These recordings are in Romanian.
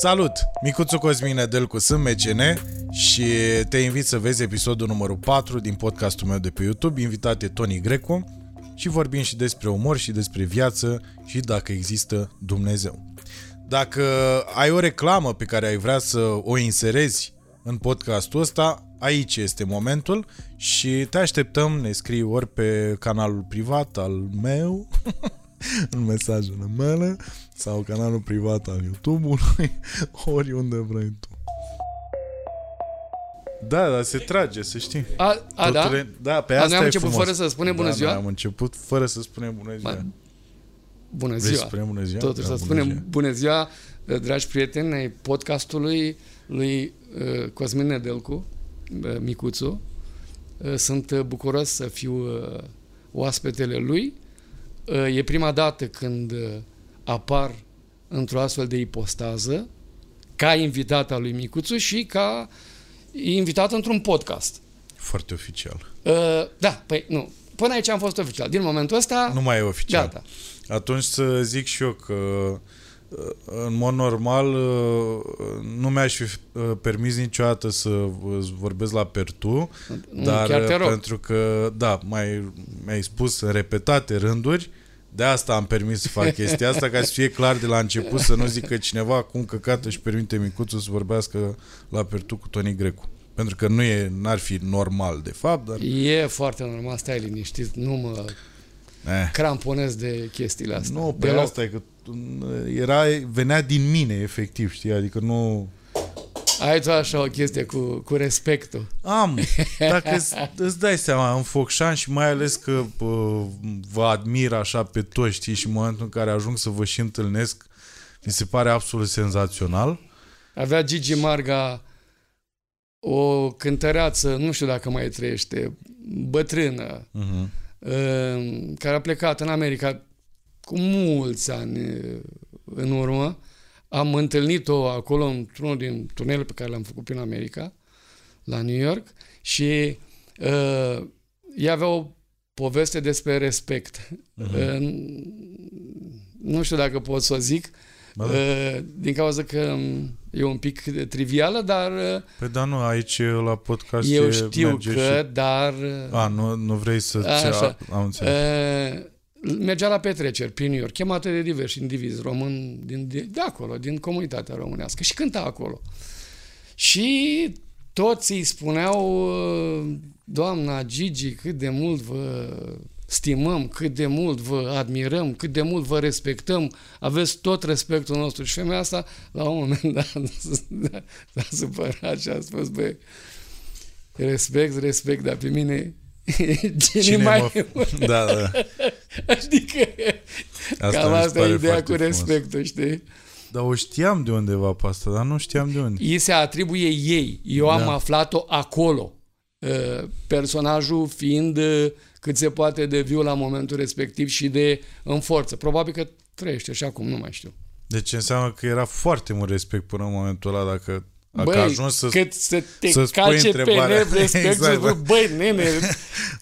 Salut! Micuțu Cosmin Nedelcu sunt MCN și te invit să vezi episodul numărul 4 din podcastul meu de pe YouTube. Invitat e Tony Greco și vorbim și despre umor și despre viață și dacă există Dumnezeu. Dacă ai o reclamă pe care ai vrea să o inserezi în podcastul ăsta, aici este momentul și te așteptăm, ne scrii ori pe canalul privat al meu, în mesajele mele, sau canalul privat al YouTube-ului, oriunde vrei tu. Da, dar se trage, să știi. A, a da? Totul e- da, pe A, asta noi am e început frumos. fără să spunem bună Da, ziua? Noi am început fără să spunem bună ziua. Ba, Bună Vrei să ziua. spunem bună ziua? Totuși Da, să bună spunem ziua. bună ziua, dragi prieteni ai podcastului lui uh, Cosmin Nedelcu, uh, Micuțu. Uh, Sunt uh, bucuros să fiu uh, oaspetele lui. Uh, E prima dată când uh, apar într-o astfel de ipostază ca invitat al lui Micuțu și ca invitat într-un podcast. Foarte oficial. Uh, Da, păi nu. Până aici am fost oficial. Din momentul ăsta, Nu mai e oficial. gata. Atunci să zic și eu că uh, în mod normal uh, nu mi-aș fi uh, permis niciodată să îți vorbesc la pertu, Nu, dar chiar te uh, rog. pentru că, da, mai, mi-ai spus în repetate rânduri, de asta am permis să fac chestia asta, ca să fie clar de la început, să nu zic că cineva cu căcat își permite micuțul să vorbească la pertu cu Toni Grecu. Pentru că nu e, n-ar fi normal, de fapt, dar... E foarte normal, stai liniștit, nu mă Eh. cramponez de chestiile astea. Nu, pe Deloc. asta e că uh, era, venea din mine, efectiv, știi? Adică nu... Ai tu așa o chestie cu, cu respectul. Am, dacă îți, îți dai seama, în Focșan și mai ales că uh, vă admir așa pe toți, știi? Și în momentul în care ajung să vă și întâlnesc, mi se pare absolut senzațional. Avea Gigi Marga o cântăreață, nu știu dacă mai trăiește, bătrână, Uh-huh. uh, care a plecat în America cu mulți ani uh, în urmă. Am întâlnit-o acolo într-unul din turnele pe care le-am făcut prin America, la New York, și uh, ea avea o poveste despre respect. Mhm. Uh, nu știu dacă pot să o zic, Ba da. uh, din cauza că um, e un pic trivială, dar uh, Păi da, nu, aici la podcast eu e- știu merge că, Și... dar... uh, A, nu, nu vrei să... Așa. Am înțeles. Uh, mergea la petreceri prin New York, chemată de diversi indivizi români din, de, de acolo, din comunitatea românească și cânta acolo. Și toți îi spuneau, uh, doamna Gigi, cât de mult vă stimăm, cât de mult vă admirăm, cât de mult vă respectăm, aveți tot respectul nostru. Și femeia asta, la un moment dat, s-a supărat și a spus, băi, respect, respect, dar pe mine cine, Cine mai mă... Da, da. Adică Asta cam mi se asta e pare ideea foarte cu frumos. respectul, știi? Dar o știam de undeva pe asta, dar nu știam de unde. Ei se atribuie ei. Eu am Da. aflat-o acolo. Uh, Personajul fiind uh, cât se poate de viu la momentul respectiv și de în forță. Probabil că trăiește și acum, nu mai știu. Deci înseamnă că era foarte mult respect până în momentul ăla dacă, dacă a Băi, ajuns să... cât să te să spui calce pe întrebarea. nerv respect, Exact, exact, da. băi, nene,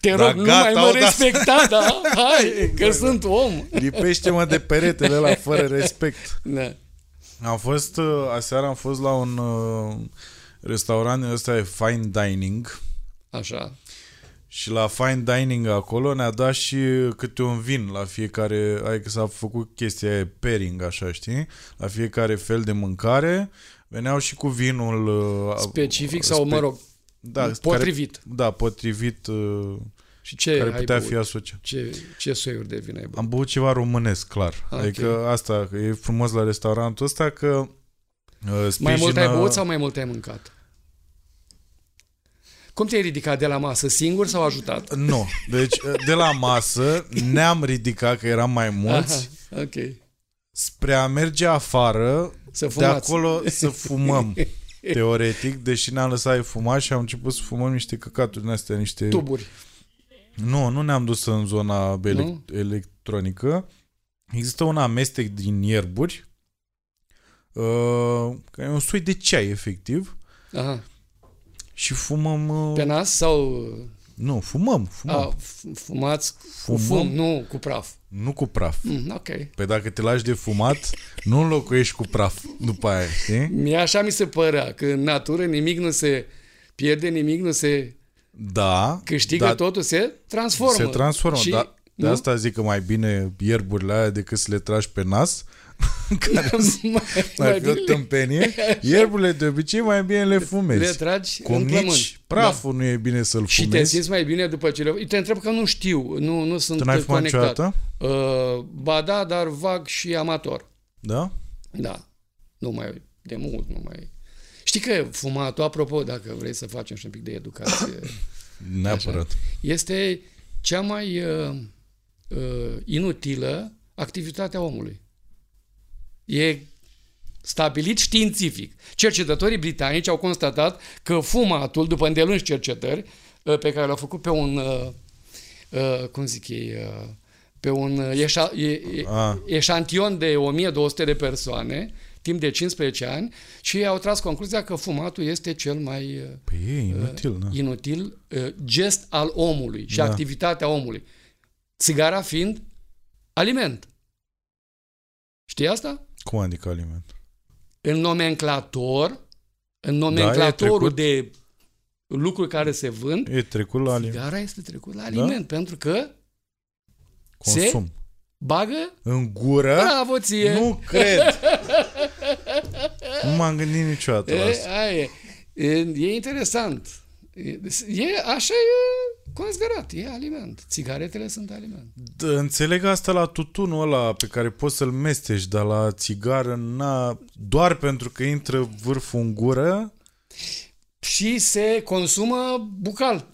te Da, rog, nu gata, mai mă odată. respecta, da? Hai, că Exact, da. sunt om. Lipește-mă de peretele ăla fără respect. Da. Am fost, uh, aseară am fost la un uh, restaurant ăsta e fine dining Așa. și la fine dining acolo ne-a dat și câte un vin la fiecare, adică s-a făcut chestia aia, pairing, așa, știi? La fiecare fel de mâncare veneau și cu vinul uh, Specific sau, mă rog, da, potrivit. Care, da, potrivit uh, Și ce care ai putea băut? fi asociat. Ce, ce soiuri de vin ai băut? Am băut ceva românesc, clar. Ok. Adică asta, că e frumos la restaurantul ăsta că uh, sprijină... Mai mult ai băut sau mai mult ai mâncat? Cum te-ai ridicat de la masă? Singur sau ajutat? Nu. Deci, uh, de la masă ne-am ridicat, că eram mai mulți, Aha, ok. spre a merge afară, Să de fumați. acolo să fumăm. Teoretic, deși ne-am lăsat de fumat și am început să fumăm niște căcaturi din astea, niște... Tuburi. Nu, nu ne-am dus în zona elec- Nu? electronică. Există un amestec din ierburi, uh, care e un soi de ceai, efectiv, Aha. și fumăm... Uh, Pe nas sau Nu, fumăm, fumăm. A, f- fumați Fumăm? cu fum, nu cu praf. Nu cu praf. Mm, ok. Păi dacă te lași de fumat, nu înlocuiești cu praf după aia, știi? Mie așa mi se părea, că în natură nimic nu se pierde, nimic nu se Da. câștigă, dar totul se transformă. Se transformă, Și, da. De nu? asta zic că mai bine ierburile alea decât să le tragi pe nas, care mai, mai fi o bine tâmpenie. Ierburile de obicei mai bine le fumezi. le tragi Cum în plămâni. nici praful nu e bine să-l Da. Și te fumezi. simți mai bine după ce le... Te întreb că nu știu, nu, nu sunt Tu n-ai fumat conectat. niciodată? Uh, ba da, dar vag și amator. Da? Da. Nu mai de mult, nu mai... Știi că fumatul, apropo, dacă vrei să facem și un pic de educație, Neapărat. este cea mai uh, uh, inutilă activitatea omului. E stabilit științific. Cercetătorii britanici au constatat că fumatul, după îndelungi cercetări uh, pe care le-au făcut pe un, uh, uh, cum zic ei, uh, pe un uh, eșa, e, e, Ah. eșantion de 1200 de persoane, timp de 15 ani, și au tras concluzia că fumatul este cel mai uh, Păi e inutil, da. inutil uh, gest al omului și Da. activitatea omului. Țigara fiind aliment. Știi asta? Cum adică aliment? În nomenclator, în Da, e nomenclatorul trecut. de lucruri care se vând, E trecut la aliment. țigara este trecut la aliment, pentru că Consum. bagă În gură? bravo ție. Nu cred. nu m-am gândit niciodată la E, asta. aia e. E, e interesant. E, e, așa e considerat, e aliment. Țigaretele sunt aliment. D- Înțeleg asta la tutunul ăla pe care poți să-l mestești, dar la țigară n-a... doar pentru că intră vârful în gură, Și se consumă bucal.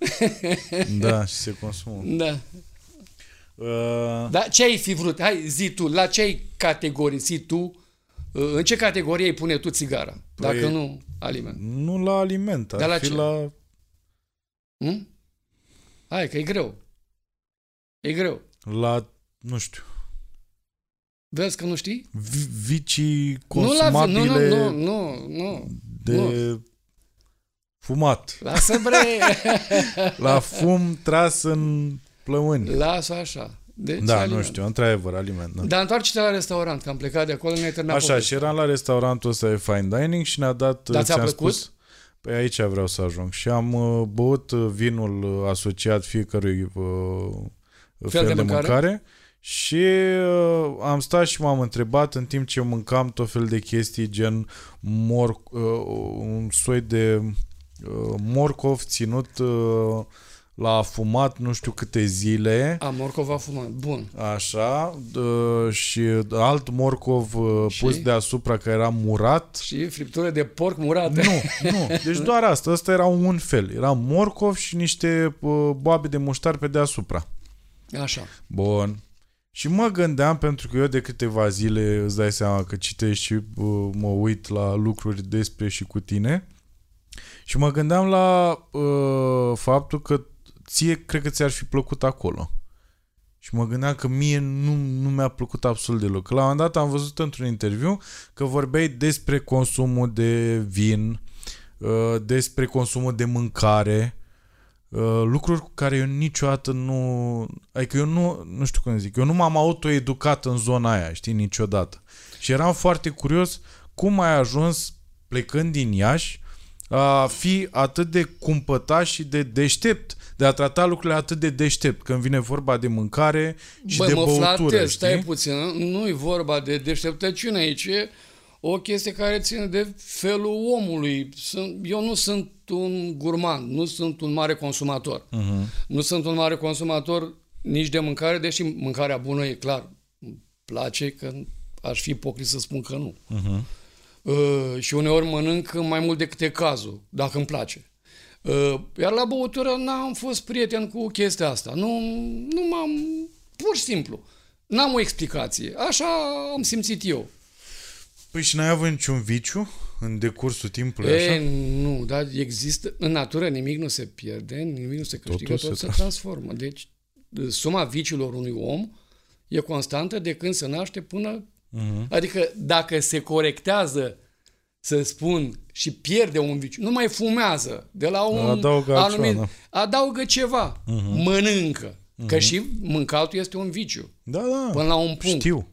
da, și se consumă. da. Uh, Dar ce ai fi vrut? Hai, zi tu, la ce ai categorisit tu? uh, În ce categorie îi pune tu țigara? Păi- Dacă nu aliment. nu la aliment, ar Dar la fi ce? la... Hm? Hai, că e greu. E greu. la, nu știu, Vezi că nu știi? vi- vicii Nu la consumabile nu, nu, nu, nu, nu. de fumat. Lasă bre. La fum tras în plămâni. Lasă așa. Deci Da, aliment. nu știu, într-adevăr, aliment. Da. Dar întoarce-te la restaurant, că am plecat de acolo, ne-ai terminat Așa, povestea. și eram la restaurantul ăsta de fine dining și ne-a dat... Dar ți-a ți-am plăcut? Spus, pe aici vreau să ajung. Și am uh, băut uh, vinul uh, asociat fiecărui uh, fel, de de, mâncare? mâncare și uh, am stat și m-am întrebat în timp ce mâncam tot fel de chestii gen mor, uh, un soi de uh, morcov ținut uh, la fumat nu știu câte zile. A, morcov a fumat. Bun. Așa, d- și alt morcov uh, Și? pus deasupra care era murat. Și friptură de porc murată. Nu, nu. Deci doar asta. Asta era un fel. Era morcov și niște uh, boabe de muștar pe deasupra. Așa. Bun. Și mă gândeam, pentru că eu de câteva zile îți dai seama că citești și uh, mă uit la lucruri despre și cu tine. Și mă gândeam la uh, faptul că ție cred că ți-ar fi plăcut acolo. Și mă gândeam că mie nu, nu mi-a plăcut absolut deloc. Că La un moment dat am văzut într-un interviu că vorbeai despre consumul de vin, uh, despre consumul de mâncare, uh, lucruri cu care eu niciodată nu... Adică eu nu, nu știu cum zic, eu nu m-am autoeducat în zona aia, știi, niciodată. Și eram foarte curios cum ai ajuns plecând din Iași a fi atât de cumpătat și de deștept, de a trata lucrurile atât de deștept când vine vorba de mâncare și Băi, de mă băutură, flatez, știi? stai puțin. Nu e vorba de deșteptăciune aici, e o chestie care ține de felul omului. Sunt, eu nu sunt un gurman, nu sunt un mare consumator. Uh-huh. Nu sunt un mare consumator nici de mâncare, deși mâncarea bună e clar. Îmi place că aș fi ipocrit să spun că nu. Uh-huh. Uh, și uneori mănânc mai mult decât e cazul, dacă îmi place. Uh, iar la băutură n-am fost prieten cu chestia asta. Nu, nu m-am... Pur și simplu. N-am o explicație. Așa am simțit eu. Păi și n-ai avut niciun viciu în decursul timpului așa? E, nu, dar există... În natură nimic nu se pierde, nimic nu se câștigă, Totul tot se se transformă. Deci suma viciilor unui om e constantă de când se naște până... Uh-huh. Adică dacă se corectează să spun și pierde un viciu, nu mai fumează de la un Adaugă altceva, anumit, da. adaugă ceva, mănâncă, că și mâncatul este un viciu, Da, da. până la un punct. Știu.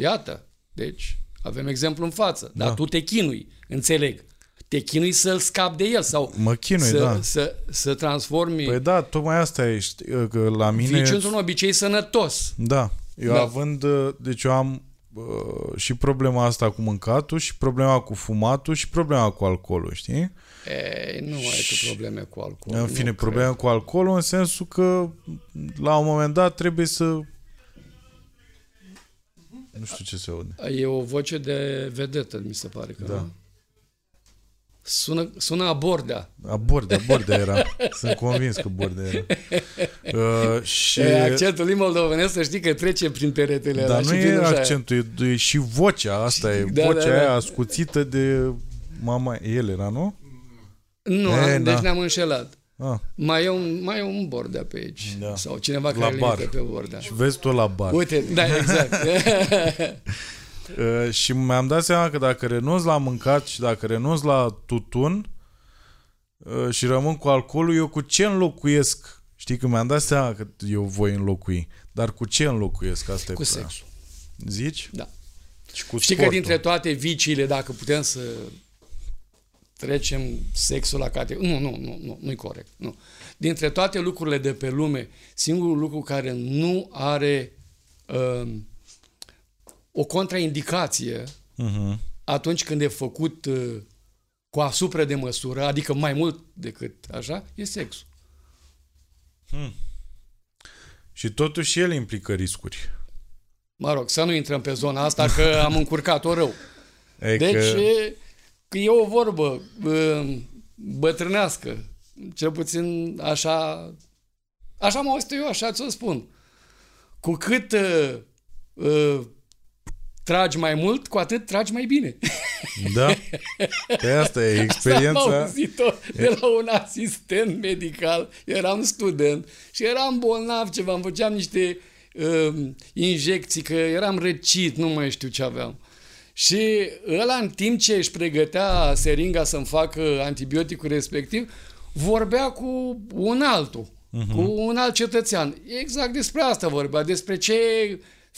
Iată, deci avem exemplu în față, dar Da. tu te chinui, înțeleg. Te chinui să-l scapi de el sau Mă chinui, să, da. să, să transformi Păi da, tocmai asta e, știi, că la mine... viciul într-un obicei sănătos. Da, eu Da. având, uh, deci eu am uh, și problema asta cu mâncatul și problema cu fumatul și problema cu alcoolul, știi? E, nu ai tu probleme cu alcool. în nu fine, cred. problema cu alcoolul în sensul că la un moment dat trebuie să... Nu știu ce se aude. E o voce de vedetă, mi se pare că Da. nu? Sună, sună a bordea. A Bordea, Bordea era. Sunt convins că Bordea era. Uh, și... E, accentul lui moldovenesc să știi că trece prin peretele ăla Dar și nu prin e ușa aia. accentul, e, e și vocea asta, e Da, vocea da, da. aia ascuțită de mama, el era, nu? Nu, E, am, deci da. ne-am înșelat. Ah, Mai e un, mai e un bordea pe aici. Da. Sau cineva La care îl bar. imită pe bordea. și vezi tu la bar. Uite, da, exact. Uh, și mi-am dat seama că dacă renunț la mâncat și dacă renunț la tutun uh, și rămân cu alcoolul, eu cu ce înlocuiesc? Știi că mi-am dat seama că eu voi înlocui. Dar cu ce înlocuiesc? Asta cu e problema. sexul. Zici? Da. Și cu Știi că sportul. dintre toate viciile, dacă putem să trecem sexul la categorie... Nu, nu, nu, nu, nu-i corect. Nu. Dintre toate lucrurile de pe lume, singurul lucru care nu are um, o contraindicație Mhm. atunci când e făcut uh, cu asupra de măsură, adică mai mult decât așa, e sexul. Și totuși el implică riscuri. Mă rog, să nu intrăm pe zona asta că am încurcat-o rău. E Deci, că... e, că e o vorbă bă, bătrânească, cel puțin așa, așa mă auzit eu, așa ți-o spun. Cu cât uh, uh, tragi mai mult, cu atât tragi mai bine. Da? Pe asta e Asta am experiența. auzit-o de la un asistent medical, eram student și eram bolnav ceva, îmi făceam niște uh, injecții, că eram răcit, nu mai știu ce aveam. Și ăla, în timp ce își pregătea seringa să-mi facă antibioticul respectiv, vorbea cu un altul, uh-huh. cu un alt cetățean. Exact despre asta vorbea, despre ce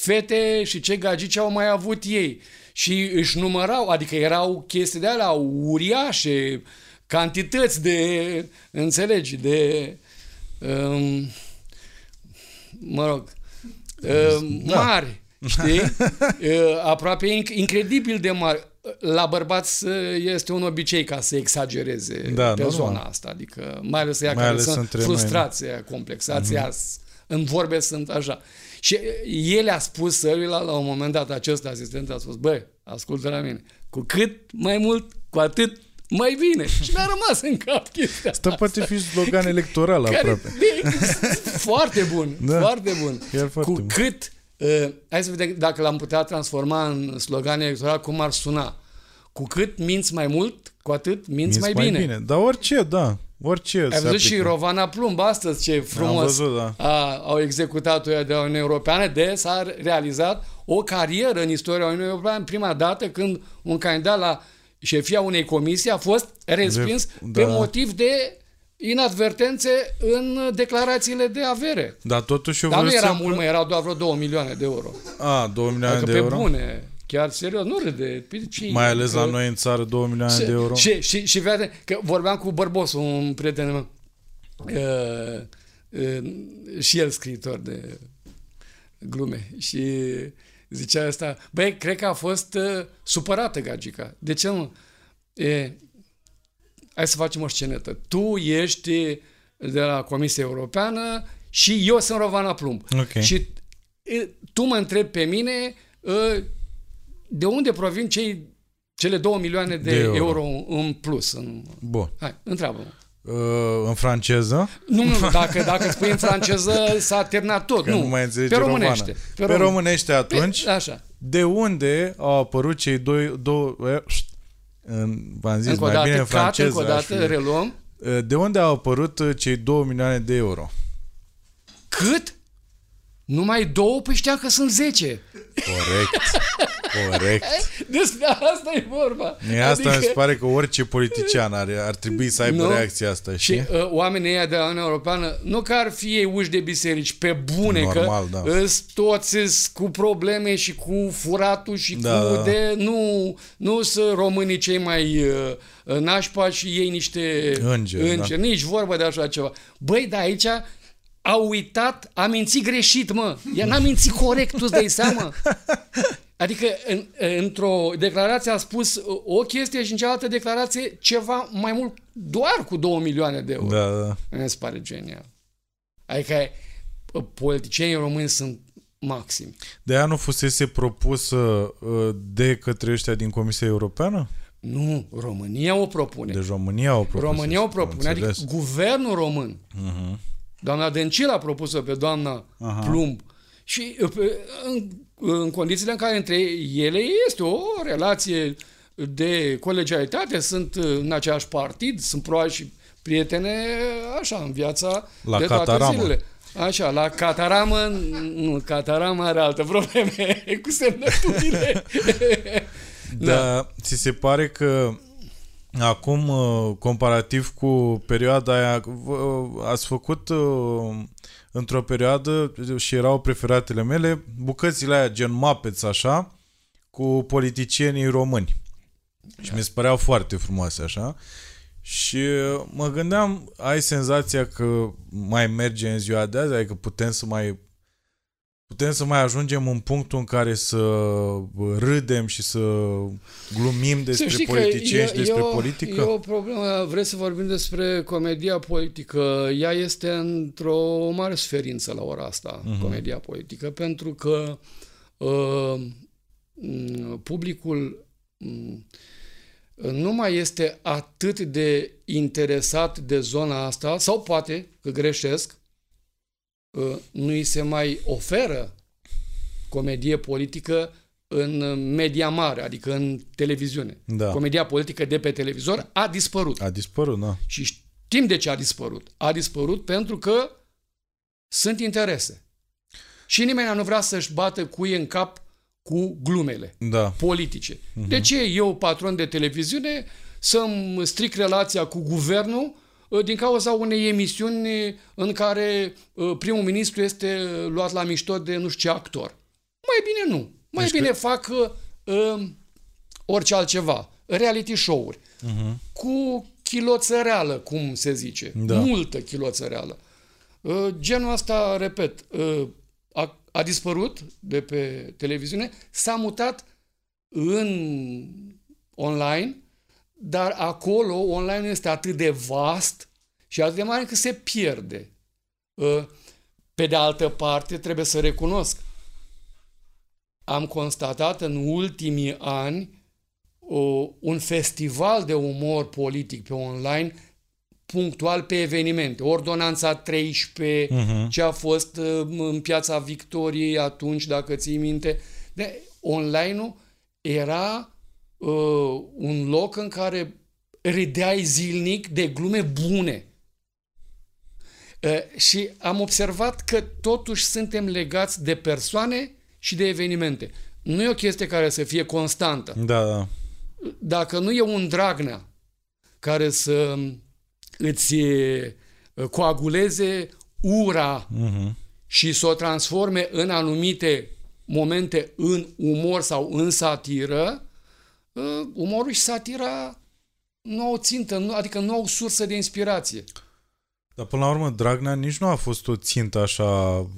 fete și ce gagici au mai avut ei. Și își numărau, adică erau chestii de alea uriașe, cantități de, înțelegi, de, um, mă rog, um, Da. mari, știi? Uh, Aproape inc- incredibil de mari. La bărbați uh, este un obicei ca să exagereze Da, pe normal. zona asta, adică mai ales ea Mai care ales sunt între noi, Mhm. frustrația, complexația, mm-hmm. în vorbe sunt așa. Și el a spus săruila la un moment dat, acest asistent a spus, băi, ascultă la mine, cu cât mai mult, cu atât mai bine. Și mi-a rămas în cap chestia Asta poate fi slogan electoral care aproape. e foarte bun, Da. foarte bun. Chiar foarte cu bun. cât, uh, hai să vedem dacă l-am putea transforma în slogan electoral, cum ar suna. Cu cât minți mai mult, cu atât minți, Minți mai, bine. bine. Dar orice, da. Orice Ai se văzut și aplică. Rovana Plumb astăzi ce frumos văzut, da. a, au executat-o ea de la Uniunea Europeană de s-a realizat o carieră în istoria Uniunii Europene prima dată când un candidat la șefia unei comisii a fost respins De- pe da. motiv de inadvertențe în declarațiile de avere. Dar totuși eu Dar nu vreau era să... mult, mai erau doar vreo 2 milioane de euro. A, 2 milioane Adică de pe euro? bune, chiar serios, nu râde. Pe ce- Mai ales la că- noi în țară 2 milioane și, de euro? Și, și, și vede că vorbeam cu Bărbosu, un prieten meu, uh, uh, și el scriitor de glume și zicea asta, băi, cred că a fost uh, supărată Gagica. De ce nu? E, hai să facem o scenetă. Tu ești de la Comisia Europeană și eu sunt Rovana Plumb. Ok. Și e, tu mă întrebi pe mine e, de unde provin cei, cele 2 milioane de, De de euro. euro. euro în plus. În... Bun. Hai, întreabă-mă. Uh, în franceză? Nu, nu, nu, dacă, dacă îți spui în franceză, s-a terminat tot. Că nu, nu mai înțelege pe românește. română. Pe, Pe român- românește atunci, Pe, așa. de unde au apărut cei doi, două, eh, șt, în, v-am zis, Încă o mai dată, bine în cat, franceză. încă o aș dată, fi- reluăm. Uh, De unde au apărut uh, cei 2 milioane de euro? Cât? Numai două? Păi știam că sunt 10. Corect. Corect. Despre asta e vorba. Mie asta adică... mi se pare că orice politician ar, ar trebui să aibă Nu? reacția asta, Și știi? uh, oamenii ăia de la Uniunea Europeană, nu că ar fi ei uși de biserici, pe bune, Normal, că da. îs toți îs cu probleme și cu furatul și Da, cu da. de... Nu, nu sunt românii cei mai uh, nașpa și ei niște Îngeri, da. îngeri. Nici vorbă de așa ceva. Băi, dar aici a uitat, a mințit greșit, mă. Ea n-a mințit corect, tu îți dai seama? Adică în, într-o declarație a spus uh, o chestie și în cealaltă declarație ceva mai mult, doar cu 2 milioane de euro. Da, da. Mi se pare genial. Adică uh, politicienii români sunt maximi. De aia nu fusese propusă uh, de către ăștia din Comisia Europeană? Nu, România o propune. Deci România o propus. România o propune, Am adică înțeles. guvernul român. Mhm. Doamna Dăncilă a propus-o pe doamna Aha. Plumb. Și uh, pe- în, în condițiile în care între ele este o relație de colegialitate, sunt uh, în același partid, sunt probabil și prietene așa în viața La de toate Cataramă. zilele. Așa, la Cataramă, nu, Cataramă are altă probleme cu semnăturile. Da, ți se pare că acum, uh, comparativ cu perioada aia, v- ați făcut uh, într-o perioadă și erau preferatele mele bucățile aia gen Muppets așa cu politicienii români. Și mi se păreau foarte frumoase așa. Și uh, mă gândeam, ai senzația că mai merge în ziua de azi, adică putem să mai putem să mai ajungem în punctul în care să râdem și să glumim despre Să știi că politicieni și e- despre e o, politică? E o problemă, vreți să vorbim despre comedia politică. Ea este într-o mare sferință la ora asta, Mhm. uh-huh. comedia politică, pentru că uh, m, publicul m, nu mai este atât de interesat de zona asta, sau poate că greșesc, uh, nu îi se mai oferă comedie politică în media mare, adică în televiziune. Da. Comedia politică de pe televizor a dispărut. A dispărut, da. Și știm de ce a dispărut. A dispărut pentru că sunt interese. Și nimeni nu vrea să-și bată cuie în cap cu glumele Da. politice. Uh-huh. De ce eu, patron de televiziune, să-mi stric relația cu guvernul uh, din cauza unei emisiuni în care uh, primul ministru este luat la mișto de nu știu ce actor? Mai bine nu. Mai Deci deci bine că... fac uh, uh, orice altceva. Reality show-uri. Uh-huh. Cu chiloțăreală, cum se zice. Da. Multă chiloțăreală. Uh, genul ăsta, repet, uh, a, a dispărut de pe televiziune, s-a mutat în online, dar acolo online este atât de vast și atât de mare că se pierde. Uh, Pe de altă parte, trebuie să recunosc, am constatat în ultimii ani o, un festival de umor politic pe online punctual pe evenimente. Ordonanța 13, Mhm. ce a fost uh, în piața Victoriei atunci, dacă ții minte. De, online-ul era uh, un loc în care râdeai zilnic de glume bune. Uh, și am observat că totuși suntem legați de persoane și de evenimente. Nu e o chestie care să fie constantă Da, da. dacă nu e un Dragnea care să îți e, coaguleze ura Uh-huh. și să o transforme în anumite momente în umor sau în satiră, ă, umorul și satira nu au țintă, nu, adică nu au sursă de inspirație. Dar până la urmă, Dragnea nici nu a fost o țintă așa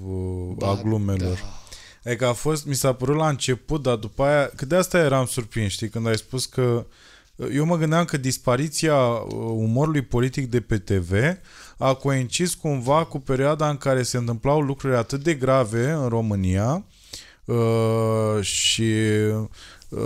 uh, a glumelor. Da. Adică a fost, mi s-a părut la început, dar după aia, că de asta eram surprins, știi, când ai spus că eu mă gândeam că dispariția uh, umorului politic de pe TV a coincis cumva cu perioada în care se întâmplau lucruri atât de grave în România uh, și uh,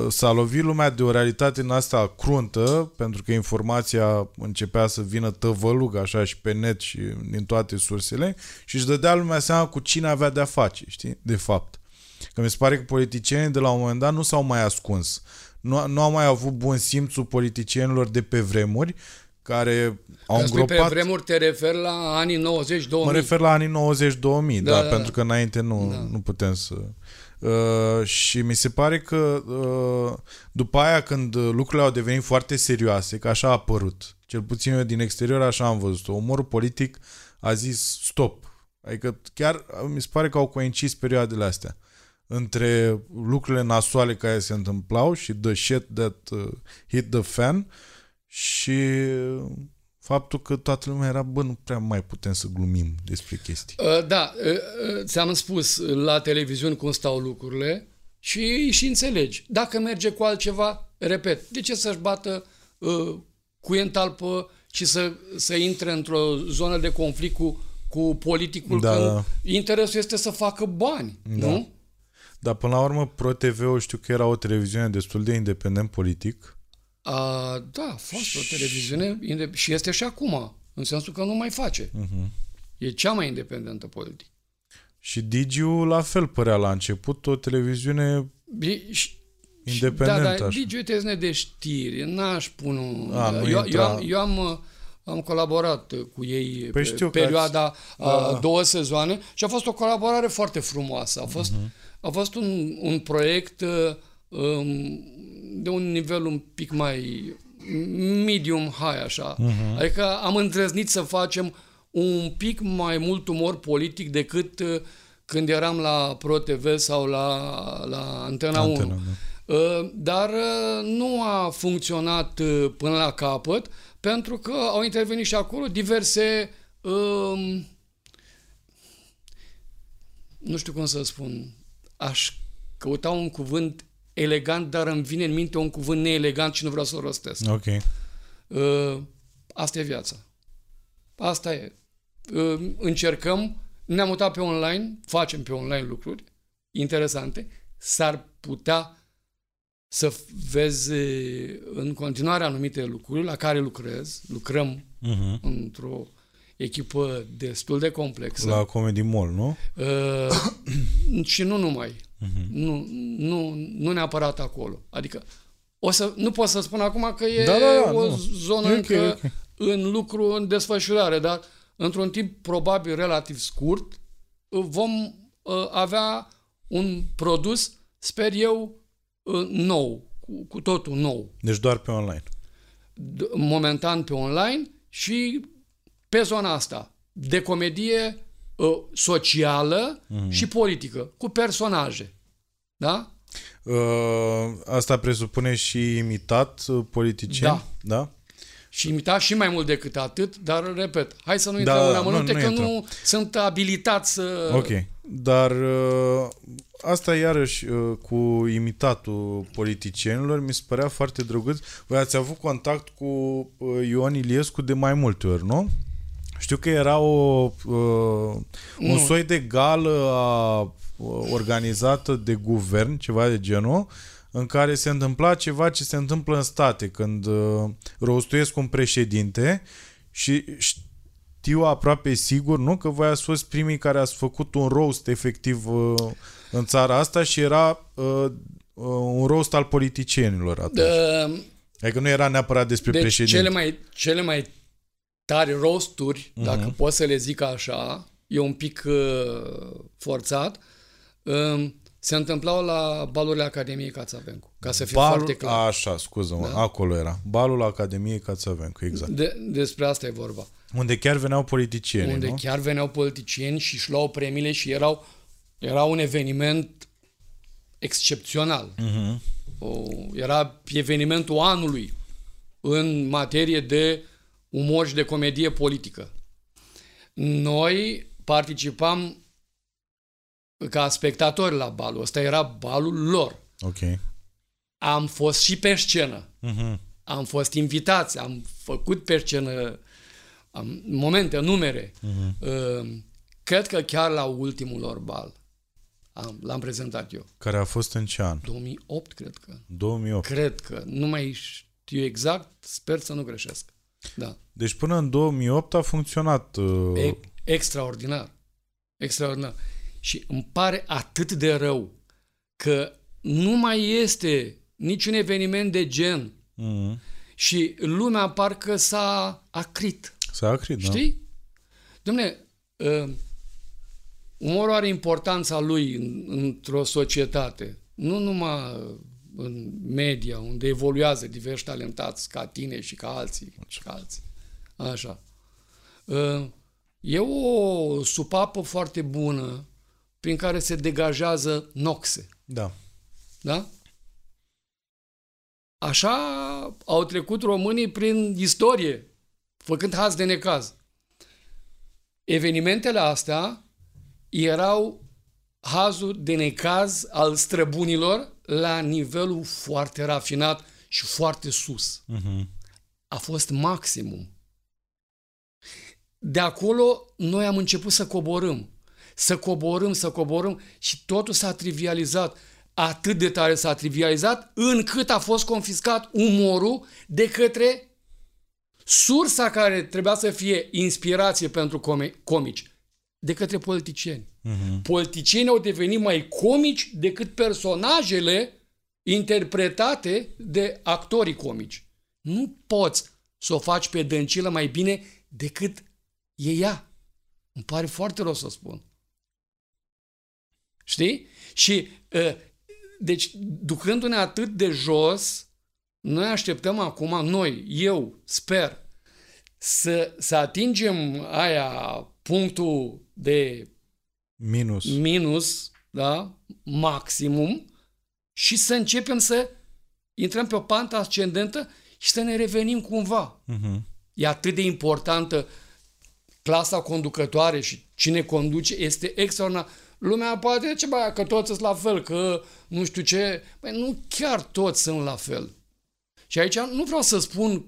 s-a lovit lumea de o realitate în asta cruntă, pentru că informația începea să vină tăvălug așa și pe net și din toate sursele și își dădea lumea seama cu cine avea de-a face, știi, de fapt. Că mi se pare că politicienii de la un moment dat nu s-au mai ascuns. Nu, nu au mai avut bun simțul politicienilor de pe vremuri care au Când spui pe îngropat... vremuri te referi la anii 90-2000. Mă refer la anii 90-2000, da, Da, da, da, pentru că înainte nu, Da. nu putem să... Uh, și mi se pare că uh, după aia când lucrurile au devenit foarte serioase, că așa a apărut, cel puțin eu din exterior așa am văzut-o, umorul politic a zis stop. Adică chiar uh, mi se pare că au coincis perioadele astea între lucrurile nasoale care se întâmplau și the shit that uh, hit the fan și faptul că toată lumea era, bă, nu prea mai putem să glumim despre chestii. Uh, Da, uh, uh, ți-am spus la televiziuni cum stau lucrurile și, și înțelegi. Dacă merge cu altceva, repet, de ce să-și bată uh, cu în talpă și să, să intre într-o zonă de conflict cu, cu politicul Da. când interesul este să facă bani, Da. nu? Dar până la urmă, ProTV-ul știu că era o televiziune destul de independent politic. A, da, a fost o televiziune inde- și este și acum, în sensul că nu mai face. Uh-huh. E cea mai independentă politic. Și Digiu la fel părea la început o televiziune Bi- și- Independent, Da, dar așa. Digi, uite, de știri, n-aș pune un... A, nu eu, intra- eu, am, eu am, uh, am colaborat uh, cu ei Păi pe știu că perioada ați- a da. două sezoane și a fost o colaborare foarte frumoasă. A fost, Mhm. a fost un, un proiect uh, um, de un nivel un pic mai medium high, așa. Mhm. Adică am îndrăznit să facem un pic mai mult umor politic decât uh, când eram la Pro TV sau la, la Antena, Antena, 1. da. Uh, Dar uh, nu a funcționat uh, până la capăt pentru că au intervenit și acolo diverse um, nu știu cum să spun aș căuta un cuvânt elegant, dar îmi vine în minte un cuvânt neelegant și nu vreau să-l rostesc. Ok. Uh, asta e viața. Asta e. Uh, încercăm, ne-am mutat pe online, facem pe online lucruri interesante, s-ar putea să vezi în continuare anumite lucruri la care lucrez, lucrăm Uh-huh. într-o echipă destul de complexă. La Comedy Mall, nu? Uh, și nu numai. Mhm. Nu, nu, nu neapărat acolo. Adică o să, nu pot să spun acum că e Da, da, da, o nu. zonă E ok, încă e ok. în lucru, în desfășurare, dar într-un timp probabil relativ scurt vom uh, avea un produs, sper eu, uh, nou, cu, cu totul nou. Deci doar pe online. D- momentan pe online și pe zona asta de comedie uh, socială Mhm. și politică, cu personaje. Da? Uh, asta presupune și imitat uh, politicieni? Da. Da? Și imita și mai mult decât atât, dar, repet, hai să nu Da, intrăm da, în nu, amănunte, nu că intrăm. nu sunt abilitat să... Ok. Dar uh, asta iarăși uh, cu imitatul politicienilor mi se părea foarte drăguț. Voi ați avut contact cu uh, Ion Iliescu de mai multe ori, nu? Știu că era o, uh, un Nu. soi de gală a, uh, organizată de guvern, ceva de genul, în care se întâmpla ceva ce se întâmplă în state, când uh, rostuiesc un președinte și știu aproape sigur, nu, că voi ați fost primii care ați făcut un roast efectiv uh, în țara asta și era uh, uh, un roast al politicienilor atunci. Uh, Adică nu era neapărat despre Deci președinte. cele mai, cele mai tari roasturi, Mhm. dacă pot să le zic așa, e un pic uh, forțat, uh, se întâmplau la balurile Academiei Cațavencu, ca să fie Balul, foarte clar. Așa, scuză-mă, Da. acolo era. Balul Academiei Cațavencu, exact. De, despre asta e vorba. Unde chiar veneau politicieni, unde nu? chiar veneau politicieni și își luau premiile și erau, era un eveniment excepțional. Mhm. O, era evenimentul anului în materie de umor și de comedie politică. Noi participam ca spectatori la balul. Ăsta era balul lor. Ok. Am fost și pe scenă. Mhm. Am fost invitați, am făcut pe scenă am, momente, numere. Mhm. Uh, Cred că chiar la ultimul lor bal am, l-am prezentat eu. Care a fost în ce an? 2008, cred că. 2008. Cred că. Nu mai știu exact, sper să nu greșesc. Da. Deci până în 2008 a funcționat. Uh, E, extraordinar. Extraordinar. Și îmi pare atât de rău că nu mai este niciun eveniment de gen. mhm. și lumea parcă s-a acrit. S-a acrit, da. Știi? Dom'le, uh, umorul are importanța lui în, într-o societate. Nu numai în media, unde evoluează diversi talentați ca tine și ca alții. Și ca alții. Așa. Uh, e o supapă foarte bună prin care se degajează noxe. Da. Da? Așa au trecut românii prin istorie, făcând haz de necaz. Evenimentele astea erau hazul de necaz al străbunilor la nivelul foarte rafinat și foarte sus. Uh-huh. A fost maximum. De acolo noi am început să coborâm. Să coborâm, să coborâm și totul s-a trivializat. Atât de tare s-a trivializat încât a fost confiscat umorul de către sursa care trebuia să fie inspirație pentru comici, de către politicieni. Uh-huh. Politicienii au devenit mai comici decât personajele interpretate de actorii comici. Nu poți să o faci pe dăncilă mai bine decât e ea. Îmi pare foarte rău să spun. Știi? Și, ă, deci, ducându-ne atât de jos, noi așteptăm acum, noi, eu, sper, să, să atingem aia punctul de Minus. minus, da, maximum, și să începem să intrăm pe o pantă ascendentă și să ne revenim cumva. Uh-huh. E atât de importantă clasa conducătoare și cine conduce, este extraordinar. Lumea poate zice, bă, că toți sunt la fel, că nu știu ce. Băi, nu chiar toți sunt la fel. Și aici nu vreau să spun,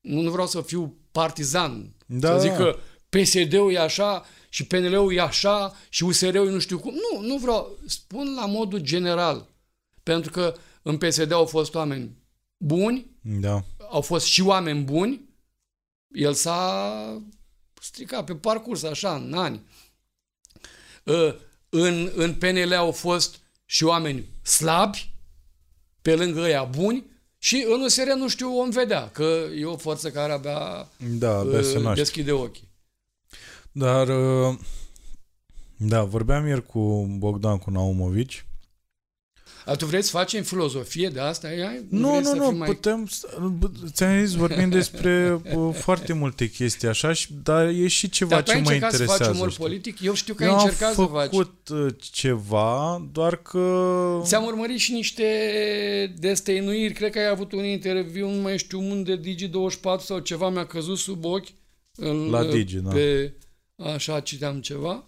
nu vreau să fiu partizan, Da, să zic da. că PSD-ul e așa și PNL-ul e așa și USR-ul e nu știu cum. Nu, nu vreau. Spun la modul general. Pentru că în PSD au fost oameni buni, Da. au fost și oameni buni, el s-a stricat pe parcurs, așa, în ani. Uh, În, în PNL au fost și oameni slabi, pe lângă ăia buni, și în USR nu știu, om vedea, că e o forță care abia Da, abia se uh, naște. deschide ochii. Dar, uh, da, vorbeam ieri cu Bogdan, cu Naumovici. A, tu vrei să facem filozofie de asta? Ia, Nu, vrei nu, să nu, fii mai... putem, ți-am zis, vorbim despre uh, foarte multe chestii așa, și, dar e și ceva Dar tu ai ce mă încercat să interesează. faci umor știi? politic? Eu știu că Eu ai am încercat să faci. făcut uh, ceva, doar că... Ți-am urmărit și niște destăinuiri, cred că ai avut un interviu, nu mai știu unde, Digi24 sau ceva, mi-a căzut sub ochi. În, La Digi, da. Pe, așa citeam ceva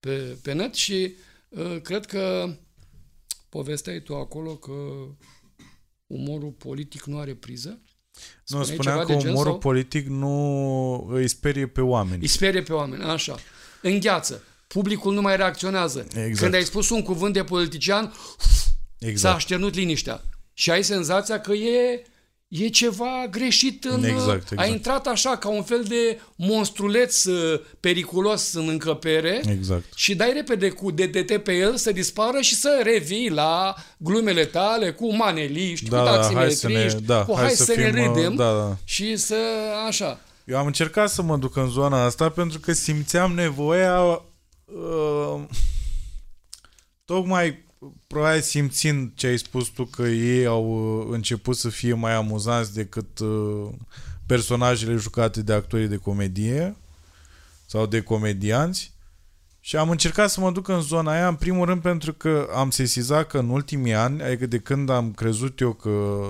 pe, pe net și uh, cred că povesteai tu acolo că umorul politic nu are priză. Nu, Spuneai spuneam ceva că de gen umorul sau- politic nu îi sperie pe oameni. Îi sperie pe oameni, așa. Îngheață. Publicul nu mai reacționează. Exact. Când ai spus un cuvânt de politician, s-a Exact. așternut liniștea. Și ai senzația că e, e ceva greșit în... Exact, exact. A intrat așa, ca un fel de monstruleț uh, periculos în încăpere Exact. și dai repede cu DDT pe el să dispară și să revii la glumele tale cu maneliști, Da, cu da, taximetriști, hai să ne, da, cu hai, să, ne fim, uh, râdem Da, da. și să... așa. Eu am încercat să mă duc în zona asta pentru că simțeam nevoia uh, tocmai probabil simțind ce ai spus tu că ei au uh, început să fie mai amuzanți decât uh, personajele jucate de actorii de comedie sau de comedianți. Și am încercat să mă duc în zona aia, în primul rând pentru că am sesizat că în ultimii ani, adică de când am crezut eu că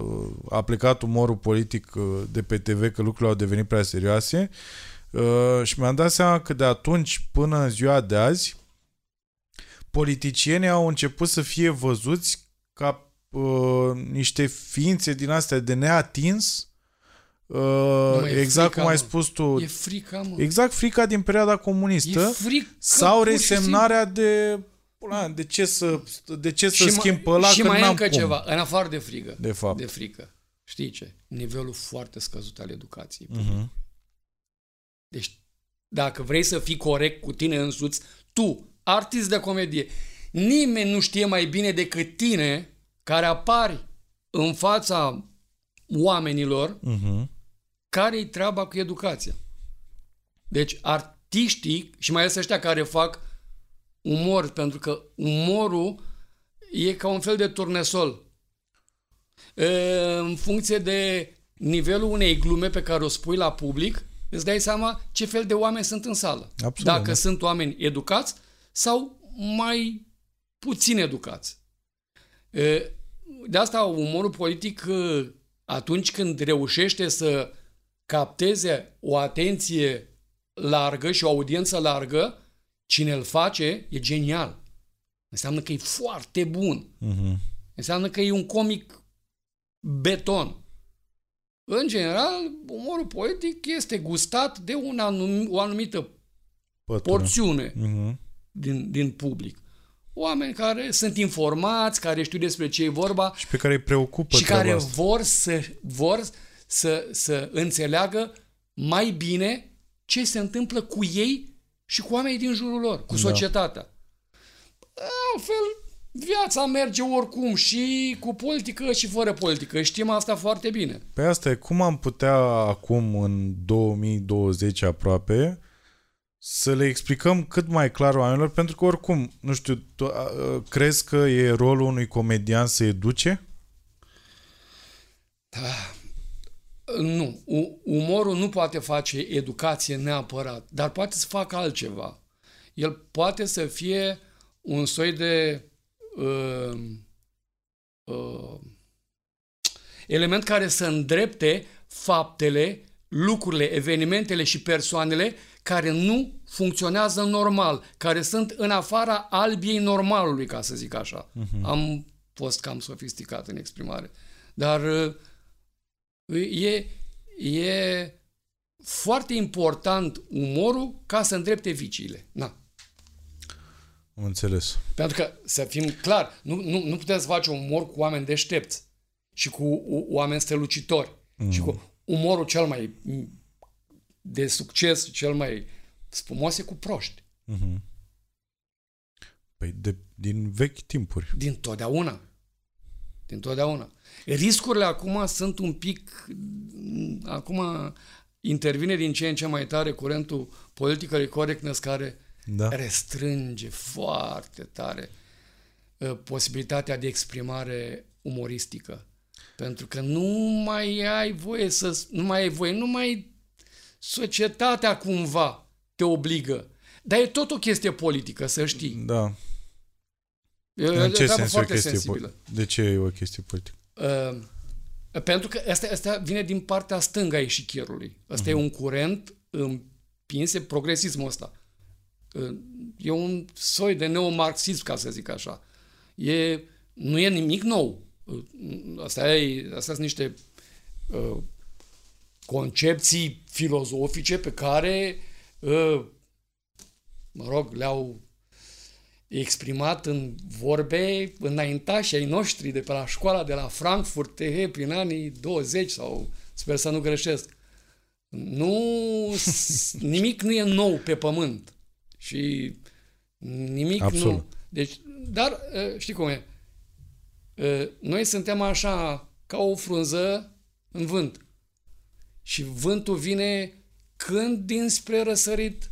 a plecat umorul politic uh, de pe TV, că lucrurile au devenit prea serioase, uh, și mi-am dat seama că de atunci până în ziua de azi, politicienii au început să fie văzuți ca uh, niște ființe din astea de neatins, uh, mă, e exact frica, cum ai mă. spus tu, E frica, mă. exact frica din perioada E comunistă, frică, sau pur și simplu. resemnarea de pula, de ce să, de ce să și schimb mai- pe ăla Și că mai e n-am încă cum. ceva, în afară de frică. De fapt. De frică. Știi ce? Nivelul foarte scăzut al educației. Mhm. Deci, dacă vrei să fii corect cu tine însuți, tu, artist de comedie, nimeni nu știe mai bine decât tine care apari în fața oamenilor Uh-huh. care-i treaba cu educația. Deci artiștii, și mai ales ăștia care fac umor, pentru că umorul e ca un fel de turnesol. E, În funcție de nivelul unei glume pe care o spui la public, îți dai seama ce fel de oameni sunt în sală. Absolut, Dacă da. sunt oameni educați sau mai puțin educați. E, De asta umorul politic, e, atunci când reușește să capteze o atenție largă și o audiență largă, cine îl face e genial. Înseamnă că e foarte bun. Uh-huh. Înseamnă că e un comic beton. În general, umorul politic este gustat de un anum, o anumită Pătură. porțiune Uh-huh. Din, din public. Oameni care sunt informați, care știu despre ce e vorba Și pe care îi preocupă și treaba care asta. vor să vor să, să înțeleagă mai bine ce se întâmplă cu ei și cu oamenii din jurul lor, cu Da. societatea. Altfel, viața merge oricum și cu politică și fără politică. Știm asta foarte bine. Pe asta e cum am putea acum, în 2020 aproape, să le explicăm cât mai clar oamenilor, pentru că oricum, nu știu, tu, a, a, crezi că e rolul unui comedian să educe? Nu, u- umorul nu poate face educație neapărat, dar poate să facă altceva. El poate să fie un soi de uh, uh, element care să îndrepte faptele, lucrurile, evenimentele și persoanele care nu funcționează normal, care sunt în afara albiei normalului, ca să zic așa. Uh-huh. Am fost cam sofisticat în exprimare. Dar uh, e, e foarte important umorul ca să îndrepte viciile. Na. Am înțeles. Pentru că, să fim clar, nu, nu, nu puteți face umor cu oameni deștepți și cu o- oameni strălucitori mm. și cu umorul cel mai m, de succes, cel mai spumos e cu proști. Păi de, din vechi timpuri. Din totdeauna. Din totdeauna. Riscurile acum sunt un pic... Acum intervine din ce în ce mai tare curentul politically correctness care Da. restrânge foarte tare uh, posibilitatea de exprimare umoristică. Pentru că nu mai ai voie să... Nu mai ai voie, nu mai... Societatea cumva te obligă. Dar e tot o chestie politică, să știi. Da. E o În ce treabă sens e o foarte chestie sensibilă. po- De ce e o chestie politică? Uh, pentru că asta, asta vine din partea stângă a ieșichierului. Asta uh-huh. e un curent împins, e progresismul ăsta. Uh, e un soi de neomarxism, ca să zic așa. E, nu e nimic nou. Uh, Asta, e, astea sunt niște uh, concepții filozofice pe care, uh, mă rog, le-au exprimat în vorbe înaintași ai noștri de pe la școala de la Frankfurt TH prin anii 20 sau sper să nu greșesc. Nu, s- nimic nu e nou pe pământ și nimic Absolut. nu. Deci, dar uh, știi cum e? Uh, Noi suntem așa ca o frunză în vânt. Și vântul vine când dinspre răsărit,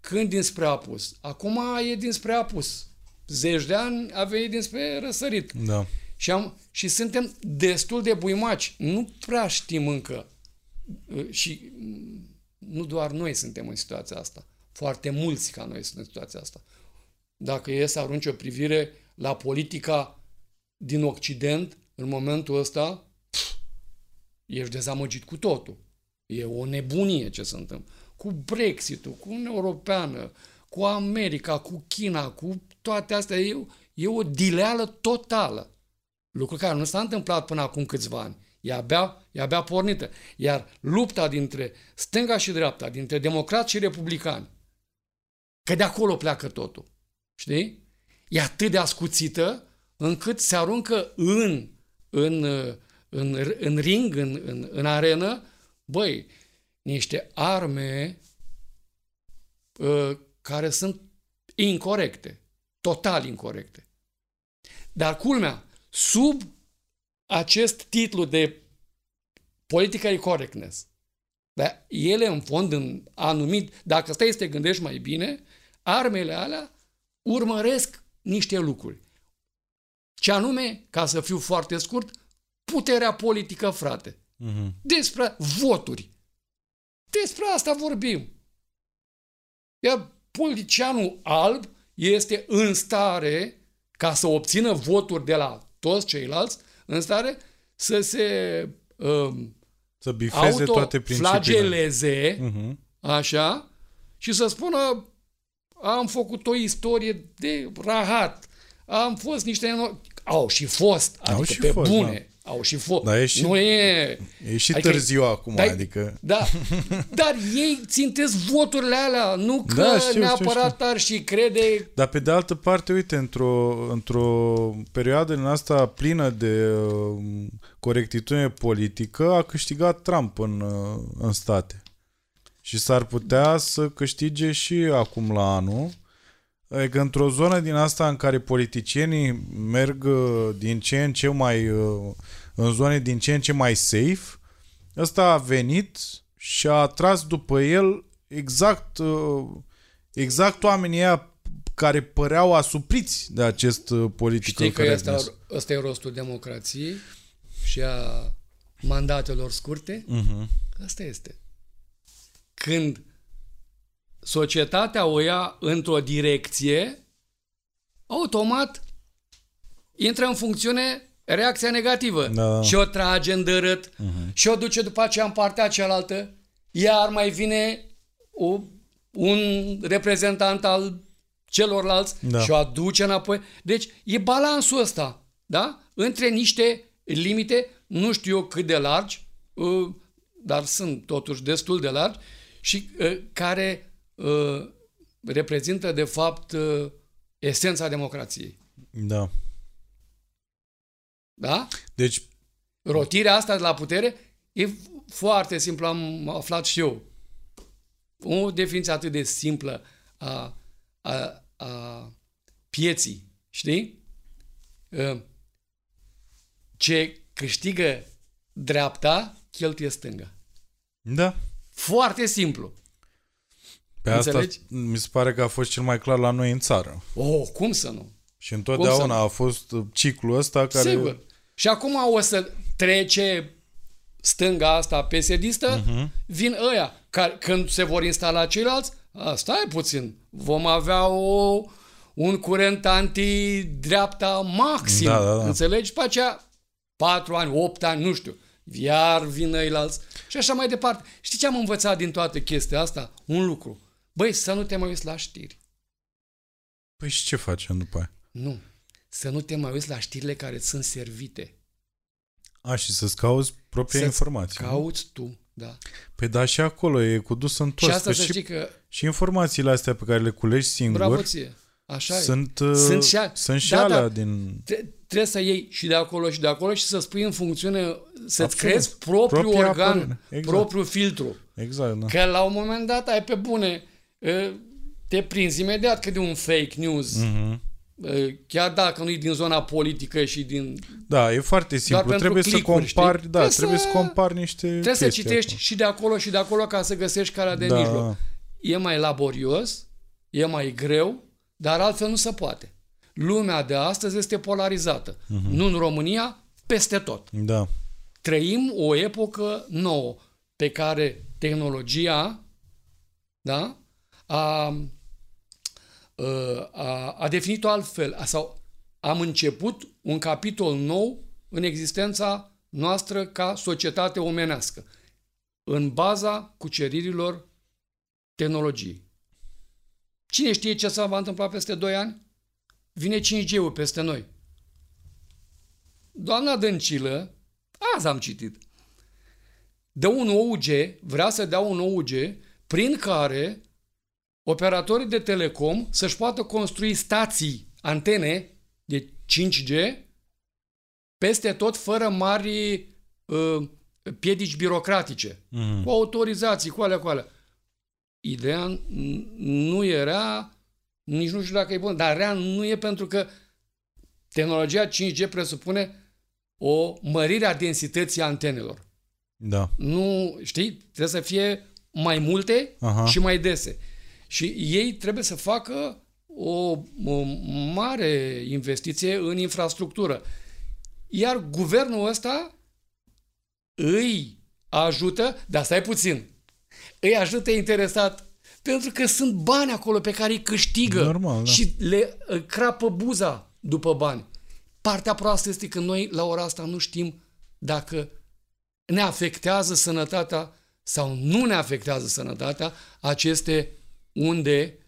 când dinspre apus. Acum e dinspre apus. Zeci de ani a venit dinspre răsărit. Da. Și, am, și suntem destul de buimaci. Nu prea știm încă. Uh, Și mm, nu doar noi suntem în situația asta. Foarte mulți ca noi sunt în situația asta. Dacă e să arunci o privire la politica din Occident, în momentul ăsta, pf, ești dezamăgit cu totul. E o nebunie ce se întâmplă. Cu Brexit-ul, cu Uniunea Europeană, cu America, cu China, cu toate astea. E, e o dileală totală. Lucru care nu s-a întâmplat până acum câțiva ani. E abia, e abia pornită. Iar lupta dintre stânga și dreapta, dintre democrați și republicani, că de acolo pleacă totul. Știi? E atât de ascuțită încât se aruncă în, în, în, în ring, în, în, în arenă, băi, niște arme uh, care sunt incorrecte, total incorrecte. Dar culmea, sub acest titlu de political correctness. Dar ele, în fond, în anumit, dacă stai să te gândești mai bine, armele alea urmăresc niște lucruri. Ce anume, ca să fiu foarte scurt, puterea politică, frate. Mhm. Despre voturi. Despre asta vorbim. Iar politicianul alb este în stare, ca să obțină voturi de la toți ceilalți, în stare să se um, Să bifeze toate principiile. autoflageleze, Mhm. așa, și să spună am făcut o istorie de rahat, am fost niște... eno- Au și fost, adică și pe fost, bune. Au și fost. Dar e și- Nu e... E și Adică- târziu acum, Dar- adică... Da, dar ei țintesc voturile alea, nu că Da, știu, știu, neapărat ar și crede... Dar pe de altă parte, uite, într-o, într-o perioadă din asta plină de uh, corectitudine politică, a câștigat Trump în, uh, în state. Și s-ar putea să câștige și acum la anul. Adică într-o zonă din asta în care politicienii merg uh, din ce în ce mai uh, în zone din ce în ce mai safe, ăsta a venit și a atras după el exact uh, exact oamenii ăia care păreau asupriți de acest uh, political Știi că asta, correctness. ăsta e rostul democrației și a mandatelor scurte? Mhm. Asta este. Când societatea o ia într-o direcție, automat intră în funcțiune reacția negativă Da. și o trage în dărât uh-huh. și o duce după aceea în partea cealaltă, iar mai vine o, un reprezentant al celorlalți Da. și o aduce înapoi. Deci e balansul ăsta, da? Între niște limite, nu știu eu cât de largi, uh, dar sunt totuși destul de largi și uh, care uh, reprezintă de fapt uh, esența democrației. Da. Da? Deci, Rotirea asta de la putere e foarte simplu, am aflat și eu. O definiție atât de simplă a, a, a pieții, știi? Uh, Ce câștigă dreapta, cheltuie stânga. da. Foarte simplu. Pe asta Înțelegi? mi se pare că a fost cel mai clar la noi în țară. Oh, cum să nu? Și Cum întotdeauna să a fost uh, ciclul ăsta care... Sigur. Și acum o să trece stânga asta pesedistă, uh-huh. vin ăia. Care, când se vor instala ceilalți, a, stai puțin, vom avea o, un curent anti-dreapta maxim. Da, da, da. Înțelegi? Pe aceea, patru ani, opt ani, nu știu. Iar vin ăilalți și așa mai departe. Știi ce am învățat din toată chestia asta? Un lucru. Băi, să nu te mai uiți la știri. Păi și ce facem după aia? Nu. Să nu te mai uiți la știrile care îți sunt servite. A, și să-ți cauți propria Să-ți informație. nu? Cauți tu, da. Păi da, și acolo e cu dus în Și toți. asta Că să și, știi că, și informațiile astea pe care le culegi singur bravo ție, așa e. sunt, uh, Sunt și a- sunt și da, alea da. din... Tre- trebuie să iei și de acolo și de acolo și să-ți pui în funcțiune, să-ți Absolut. creezi propriul Propria organ, apărare. Exact. propriul filtru. Exact, da. Că la un moment dat ai pe bune, ă, te prinzi imediat că de un fake news, Mhm. ă, chiar dacă nu e din zona politică și din... Da, e foarte simplu. pentru Trebuie să clicuri, compari, știi? da, Trebuie trebuie să- să compari niște Trebuie să chestii citești acolo. și de acolo și de acolo ca să găsești calea de Da. mijloc. E mai laborios, e mai greu, dar altfel nu se poate. Lumea de astăzi este polarizată. Mhm. Nu în România, peste tot. Da. Trăim o epocă nouă pe care tehnologia da, a, a, a definit-o altfel. Sau am început un capitol nou în existența noastră ca societate omenească, în baza cuceririlor tehnologiei. Cine știe ce se va întâmpla peste 2 ani? Vine 5G-ul peste noi. Doamna Dăncilă, azi am citit, dă un OUG, vrea să dea un OUG prin care operatorii de telecom să-și poată construi stații, antene de 5G peste tot fără mari uh, piedici birocratice, Mhm. cu autorizații, cu alea, cu alea. Ideea n- nu era, nici nu știu dacă e bună, dar rea nu e pentru că tehnologia 5G presupune o mărire a densității antenelor. Da. Nu, știi, trebuie să fie mai multe Aha. și mai dese. Și ei trebuie să facă o, o mare investiție în infrastructură. Iar guvernul ăsta îi ajută, dar stai puțin, îi ajută interesat pentru că sunt bani acolo pe care îi câștigă Normal, da. și le uh, crapă buza după bani. Partea proastă este că noi la ora asta nu știm dacă ne afectează sănătatea sau nu ne afectează sănătatea aceste unde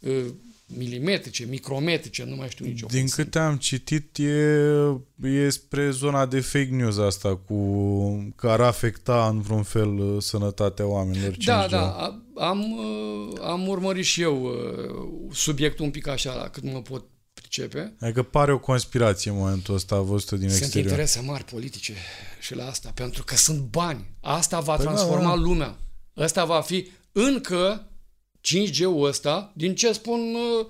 uh, milimetrice, micrometrice, nu mai știu nici eu Din cum sunt. câte am citit, e, e spre zona de fake news asta, cu că ar afecta în vreun fel uh, sănătatea oamenilor. 5G. Da, da, a- am, uh, am urmărit și eu uh, subiectul un pic așa, la cât mă pot pricepe. Adică pare o conspirație în momentul ăsta văzută din Sunt exterior. interese mari politice și la asta, pentru că sunt bani. Asta va Păi da, transforma da. lumea. Ăsta va fi încă 5G-ul ăsta, din ce spun uh,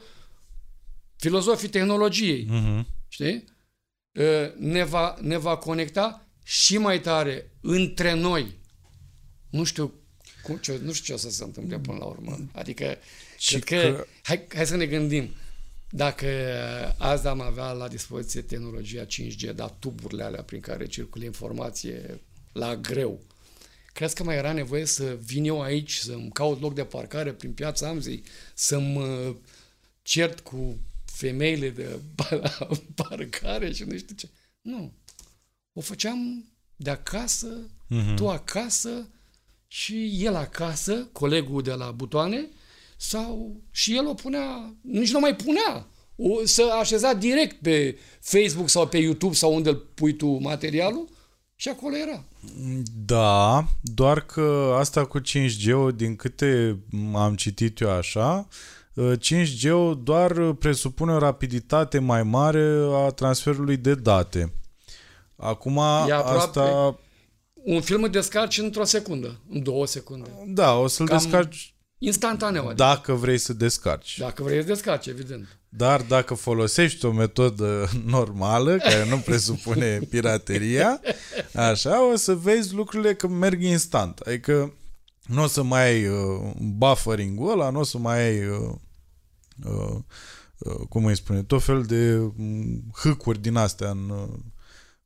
filozofii tehnologiei, Mhm. știi? Uh, ne, va, ne va conecta și mai tare între noi. Nu știu cum, ce, nu știu ce o să se întâmple până la urmă. Adică, Și cred că, că- hai, hai să ne gândim. Dacă azi am avea la dispoziție tehnologia 5G, dar tuburile alea prin care circulă informație la greu, crezi că mai era nevoie să vin eu aici, să-mi caut loc de parcare prin piața Amzei, să-mi uh, cert cu femeile de la parcare și nu știu ce. Nu. O făceam de acasă, Mhm. tu acasă și el acasă, colegul de la butoane, sau și el o punea, nici nu mai punea, o, să așeza direct pe Facebook sau pe YouTube sau unde îl pui tu materialul și acolo era. Da, doar că asta cu 5G-ul, din câte am citit eu așa, 5G-ul doar presupune o rapiditate mai mare a transferului de date. Acum E aproape- asta, Un film îl descarci într-o secundă, în două secunde. da, o să-l Cam- descarci Instantaneu. Adică. dacă vrei să descarci. Dacă vrei să descarci, evident. Dar dacă folosești o metodă normală, care nu presupune pirateria, așa, o să vezi lucrurile că merg instant. Adică nu o să mai ai uh, buffering-ul ăla, nu o să mai ai, uh, uh, uh, cum îi spune, tot fel de um, hâcuri din astea în, uh,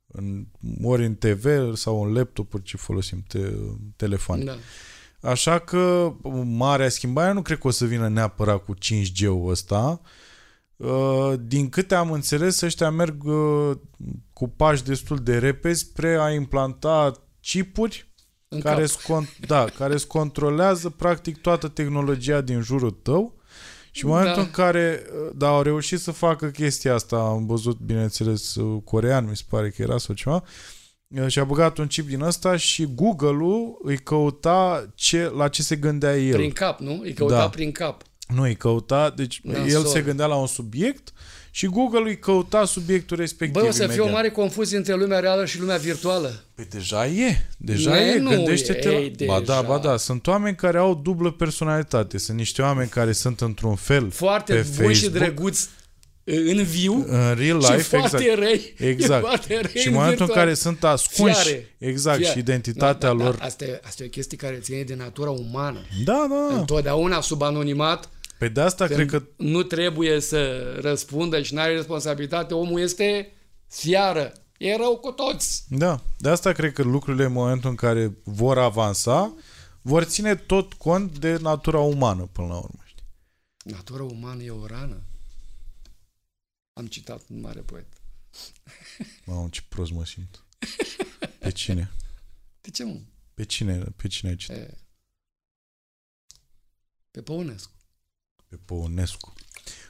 în, ori în TV sau în laptopuri ce folosim, te, telefoane. Da. Așa că marea schimbare nu cred că o să vină neapărat cu 5G-ul ăsta. Uh, Din câte am înțeles, ăștia merg uh, cu pași destul de repezi spre a implanta chipuri În care cap. îți, con- da, care îți controlează practic toată tehnologia din jurul tău și în momentul Da. în care uh, da, au reușit să facă chestia asta, am văzut, bineînțeles, uh, corean, mi se pare că era sau ceva, uh, și-a băgat un chip din ăsta și Google-ul îi căuta ce, la ce se gândea el. Prin cap, nu? Îi căuta Da. prin cap. Nu, îi căuta, deci Nasol. el se gândea la un subiect și Google îi căuta subiectul respectiv Băi, o să fie imediat. o mare confuzie între lumea reală și lumea virtuală. Păi deja e, deja Nu, e, nu gândește-te e, la... Ba deja. da, ba da, sunt oameni care au dublă personalitate, sunt niște oameni care sunt într-un fel Foarte pe buni și Facebook, drăguți în viu în real și life, foarte exact. răi. Exact. Foarte răi Și în momentul în virtual. care sunt ascunși, Fiare. exact, Fiare. și identitatea Da, da, lor. Da, asta, e, asta e o chestie care ține de natura umană. Da, da. Întotdeauna sub anonimat, Pe de asta cred că nu trebuie să răspundă și nu are responsabilitate, omul este fiară. E rău cu toți. Da, de asta cred că lucrurile în momentul în care vor avansa, vor ține tot cont de natura umană până la urmă. Știi? Natura umană e o rană. Am citat un mare poet. Mamă, ce prost mă simt. Pe cine? De ce, mă? Pe cine, pe cine ai citit? E... Pe Păunescu. Pe Păunescu.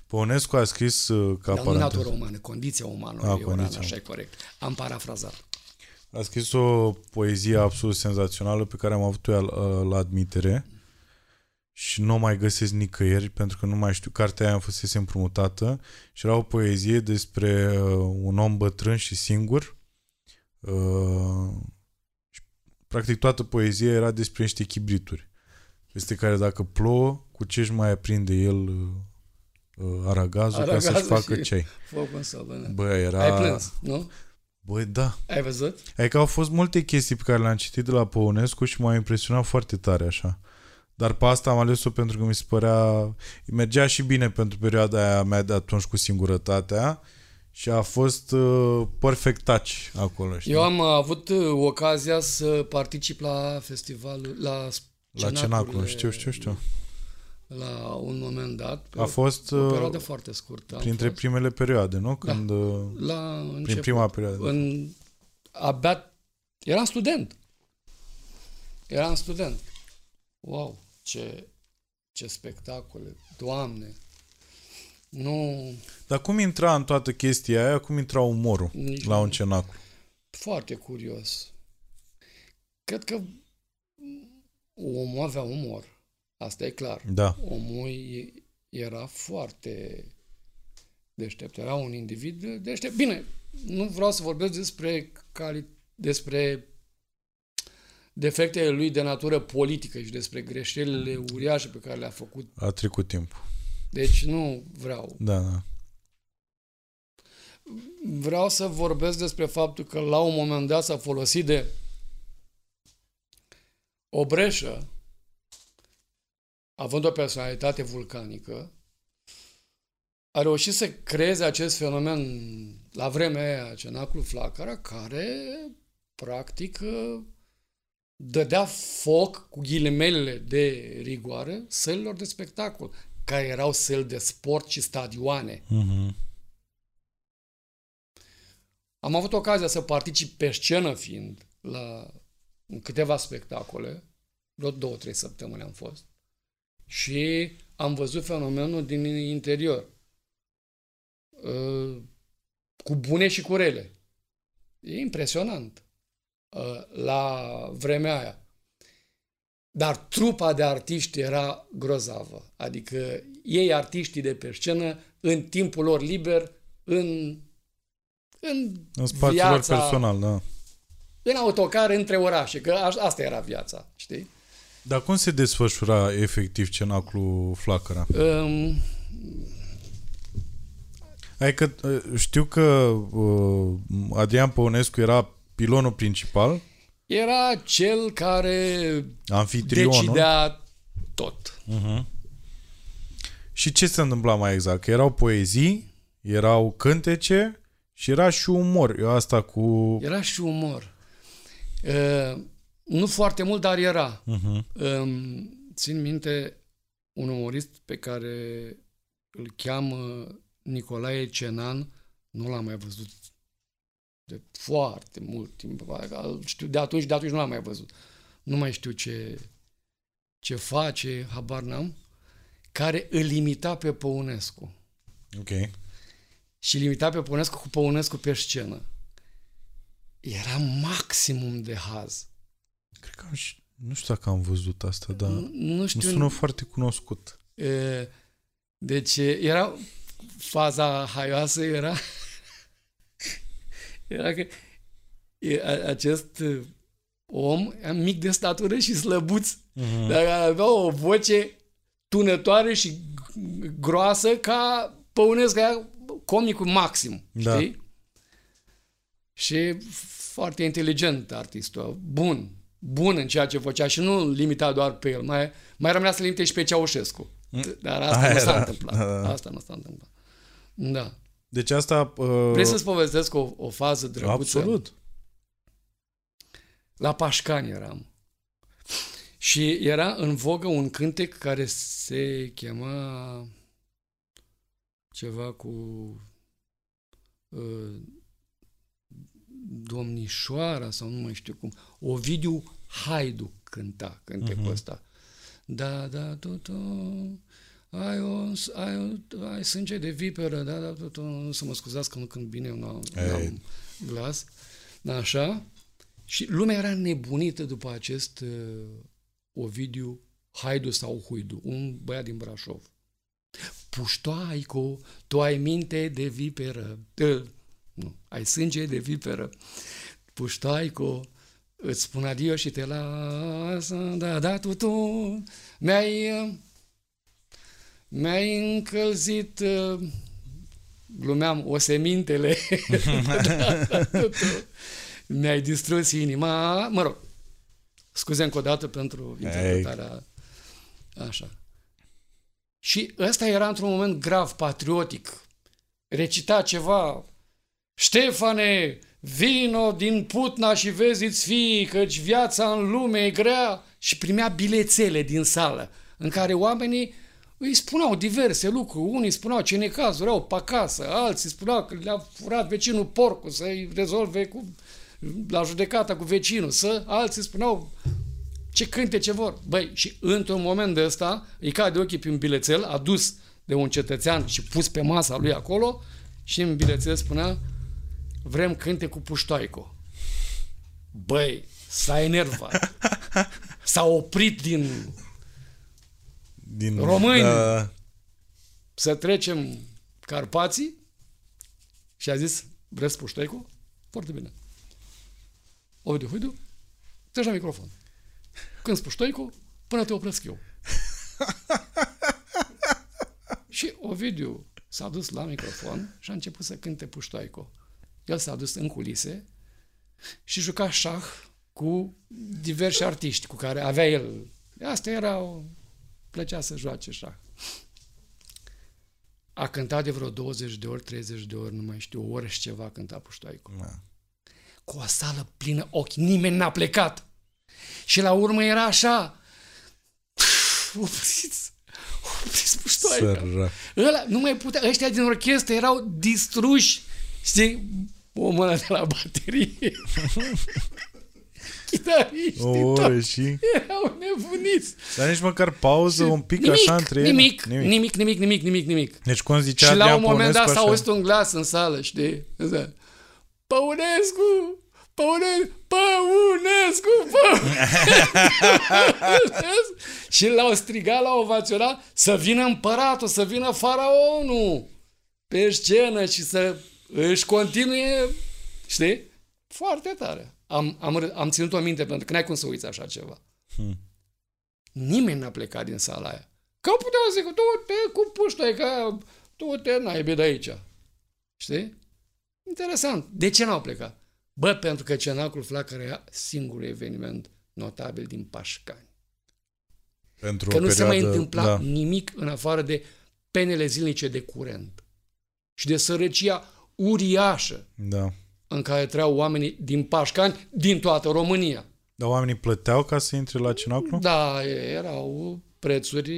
Păunescu a scris uh, ca Dar nu natura paranteză. umană, condiția umană A, e o rană, condiția așa e corect. Am parafrazat. A scris o poezie absolut senzațională pe care am avut-o ea la, la admitere și nu o mai găsesc nicăieri pentru că nu mai știu, cartea aia fusese împrumutată și era o poezie despre uh, un om bătrân și singur uh, și practic toată poezia era despre niște chibrituri peste care dacă plouă, cu ce își mai aprinde el uh, uh, aragazul, ca să-și Aragazul facă și- ceai. Foc în sobă, da. Bă, era... Ai plâns, nu? Băi, da. Ai văzut? Adică au fost multe chestii pe care le-am citit de la Păunescu și m-au impresionat foarte tare așa. Dar pe asta am ales-o pentru că mi se părea... Mergea și bine pentru perioada aia mea de atunci cu singurătatea și a fost uh, perfect touch acolo, știi? Eu am avut uh, ocazia să particip la festivalul, la La cenacul, știu, știu, știu. La un moment dat. Pe A fost o uh, perioadă foarte scurtă. am printre fost. primele perioade, nu? Când, uh, La început, prin prima perioadă. În, abia, eram student. Eram student. Wow, ce, ce spectacole, doamne. Nu, Dar cum intra în toată chestia aia, cum intra umorul Nici la nu. un cenacul? foarte curios. Cred că omul avea umor. Asta e clar. Da. Omul e- era foarte deștept. Era un individ deștept. Bine, nu vreau să vorbesc despre, cali- despre defectele lui de natură politică și despre greșelile uriașe pe care le-a făcut. A trecut timpul. Deci nu vreau. Da, da. Vreau să vorbesc despre faptul că la un moment dat s-a folosit de o breșă, având o personalitate vulcanică, a reușit să creeze acest fenomen la vremea aia, cenacul Flacăra, care practic dădea foc cu ghilimelele de rigoare sălilor de spectacol, care erau săli de sport și stadioane. Mhm. Am avut ocazia să particip pe scenă fiind la în câteva spectacole, vreo două, trei săptămâni am fost, și am văzut fenomenul din interior, Uh, cu bune și cu rele. E impresionant uh, la vremea aia. Dar trupa de artiști era grozavă. Adică ei, artiștii de pe scenă, în timpul lor liber, în, în, În spațiul lor viața, personal, da. în autocar între orașe, că a- asta era viața, știi? Dar cum se desfășura efectiv cenacul Flacăra? Um, Adică uh, știu că uh, Adrian Păunescu era pilonul principal, era cel care anfitrionul. decidea tot. Uh-huh. Și ce se întâmpla mai exact? Că erau poezii, erau cântece și era și umor. Eu asta cu... Era și umor. Uh, nu foarte mult, dar era. Uh-huh. Um, țin minte un umorist pe care îl cheamă Nicolae Cenan, nu l-am mai văzut de foarte mult timp. Îl Știu, de atunci, de atunci nu l-am mai văzut. Nu mai știu ce, ce face, habar n-am, care îl imita pe Păunescu. Ok. Și îl imita pe Păunescu cu Păunescu pe scenă. Era maximum de haz. Cred că am și... Nu știu dacă am văzut asta, dar Nu nu știu... sună foarte cunoscut. E, Deci e, era faza haioasă era era că e, a- acest uh, om era mic de statură și slăbuț, Uh-huh. dar avea o voce tunătoare și groasă ca Păunescu, era comicul maxim, Da. știi? Și foarte inteligent artistul, bun, bun în ceea ce făcea și nu limita doar pe el, mai, mai rămânea să limite și pe Ceaușescu. Dar asta Aia nu s-a era. întâmplat. Da, da. Asta nu s-a întâmplat. Da. Deci asta... Uh, Vreți să-ți povestesc o, o fază drăguță? Absolut. La Pașcani eram. Și era în vogă un cântec care se chema ceva cu uh, domnișoara sau nu mai știu cum. Ovidiu Haidu cânta cântecul Mhm. ăsta. Da, da, tu, tu, ai, o, ai, o, ai sânge de viperă, da, da, tu, tu, să mă scuzați că nu cânt bine, eu n-am, Ei. n-am glas. Așa. Și lumea era nebunită după acest uh, Ovidiu Haidu sau Huidu, un băiat din Brașov. Puștoaico, tu ai minte de viperă. Uh, nu, ai sânge de viperă. Puștoaico, îți spun adio și te lasă, da, da, tu, tu, mi-ai, uh, mi-ai încălzit uh, glumeam, osemintele, mi-ai distrus inima, mă rog, scuze încă o dată pentru interpretarea așa. Și ăsta era într-un moment grav, patriotic. Recita ceva, Ștefane, vino din putna și vezi-ți fii, căci viața în lume e grea. Și primea bilețele din sală, în care oamenii îi spuneau diverse lucruri. Unii spuneau ce necazuri au pe acasă, alții spuneau că le-a furat vecinul porcul să-i rezolve cu, la judecata cu vecinul, să alții spuneau ce cânte ce vor. Băi, și într-un moment de ăsta îi cade ochii pe un bilețel adus de un cetățean și pus pe masa lui acolo și în bilețel spunea vrem cânte cu puștoaico. Băi, s-a enervat. S-a oprit din, Din Români. Da, să trecem Carpații și a zis, vreți puștoaico? Foarte bine. Ovidiu Huidu, treci la microfon. Când puștoaico, până te opresc eu. și Ovidiu s-a dus la microfon și a început să cânte puștoaico. El s-a dus în culise și juca șah cu diversi artiști cu care avea el. Asta era o... plăcea să joace șah. A cântat de vreo 20 de ori, 30 de ori, nu mai știu, o oră și ceva a cântat Puștoaicu. da. Cu o sală plină ochi, nimeni n-a plecat. Și la urmă era așa, opriți, opriți Puștoaicu. Sărac. Ăla, nu mai putea, ăștia din orchestră erau distruși, știi, omul ăla de la baterie. Chitariștii, O oră toți și... erau nebuniți. Dar nici măcar pauză, un pic nimic, așa între ele? nimic, nimic, nimic, nimic, nimic, nimic. Deci cum zicea Și la Adrian un moment dat Păunescu, s-a așa, auzit un glas în sală, știi? Așa, Păunescu! Păunescu! Păunescu! Păunescu! și l-au strigat, l-au ovaționat să vină împăratul, să vină faraonul pe scenă și să își continue, știi? Foarte tare. Am, am, râ- am ținut-o minte pentru că n-ai cum să uiți așa ceva. Hmm. Nimeni n-a plecat din sala aia. Că au putea să zică, tu te cu puștai, că tu te naibii de aici. Știi? Interesant. De ce n-au plecat? Bă, pentru că Cenacul Flacăra era singurul eveniment notabil din Pașcani. Pentru Că o nu se mai perioadă- întâmpla Da, nimic în afară de penele zilnice de curent și de sărăcia uriașă da. În care trăiau oamenii din Pașcani, din toată România. Dar oamenii plăteau ca să intre la cenaclu? Da, erau prețuri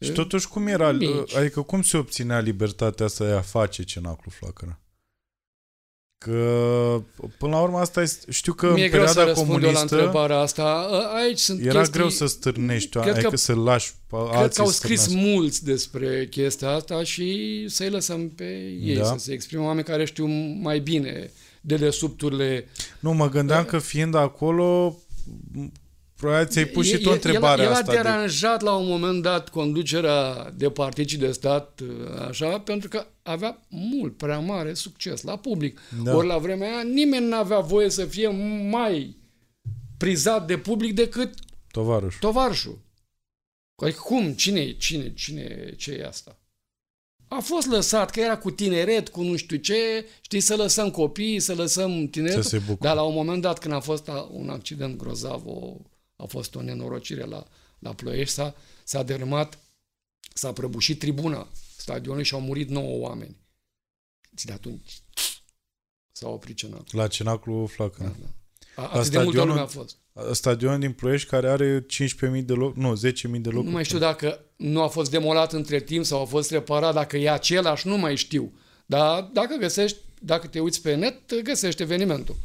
Și totuși cum era, Mici. adică cum se obținea libertatea asta de a face cenaclu flacăra? Că până la urmă asta este, știu că Mi-e în greu să perioada răspund eu la comunistă întrebarea asta. A- Aici sunt era chestii... greu să stârnești, Cred adică că- să lași pe Cred alții că au să scris stârnească. mulți despre chestia asta și să-i lăsăm pe ei Da. să se exprime oameni care știu mai bine de desubturile. Nu, mă gândeam că fiind acolo, m- probabil ți-ai pus și tu întrebarea el, el asta. a de- deranjat la un moment dat conducerea de partid și de stat, așa, pentru că avea mult prea mare succes la public. Da. Da. Ori la vremea aia nimeni nu avea voie să fie mai prizat de public decât Tovarăș. tovarșul. Adică cum? Cine, cine, cine, ce e asta? A fost lăsat, că era cu tineret, cu nu știu ce, știi, să lăsăm copiii, să lăsăm tineret. Să se bucure. Dar la un moment dat, când a fost a- un accident grozav, o, a fost o nenorocire la, la Ploiești, s-a, s-a derâmat, s-a prăbușit tribuna stadionului și au murit 9 oameni. Și de atunci s-a oprit cenacul. La cenaclu Da, flacăra. da. A, atât de multă stadionul- lume a fost. Stadionul din Ploiești care are 15.000 de locuri, nu, 10.000 de locuri. Nu mai știu dacă nu a fost demolat între timp sau a fost reparat, dacă e același, nu mai știu. Dar dacă găsești, dacă te uiți pe net, găsești evenimentul.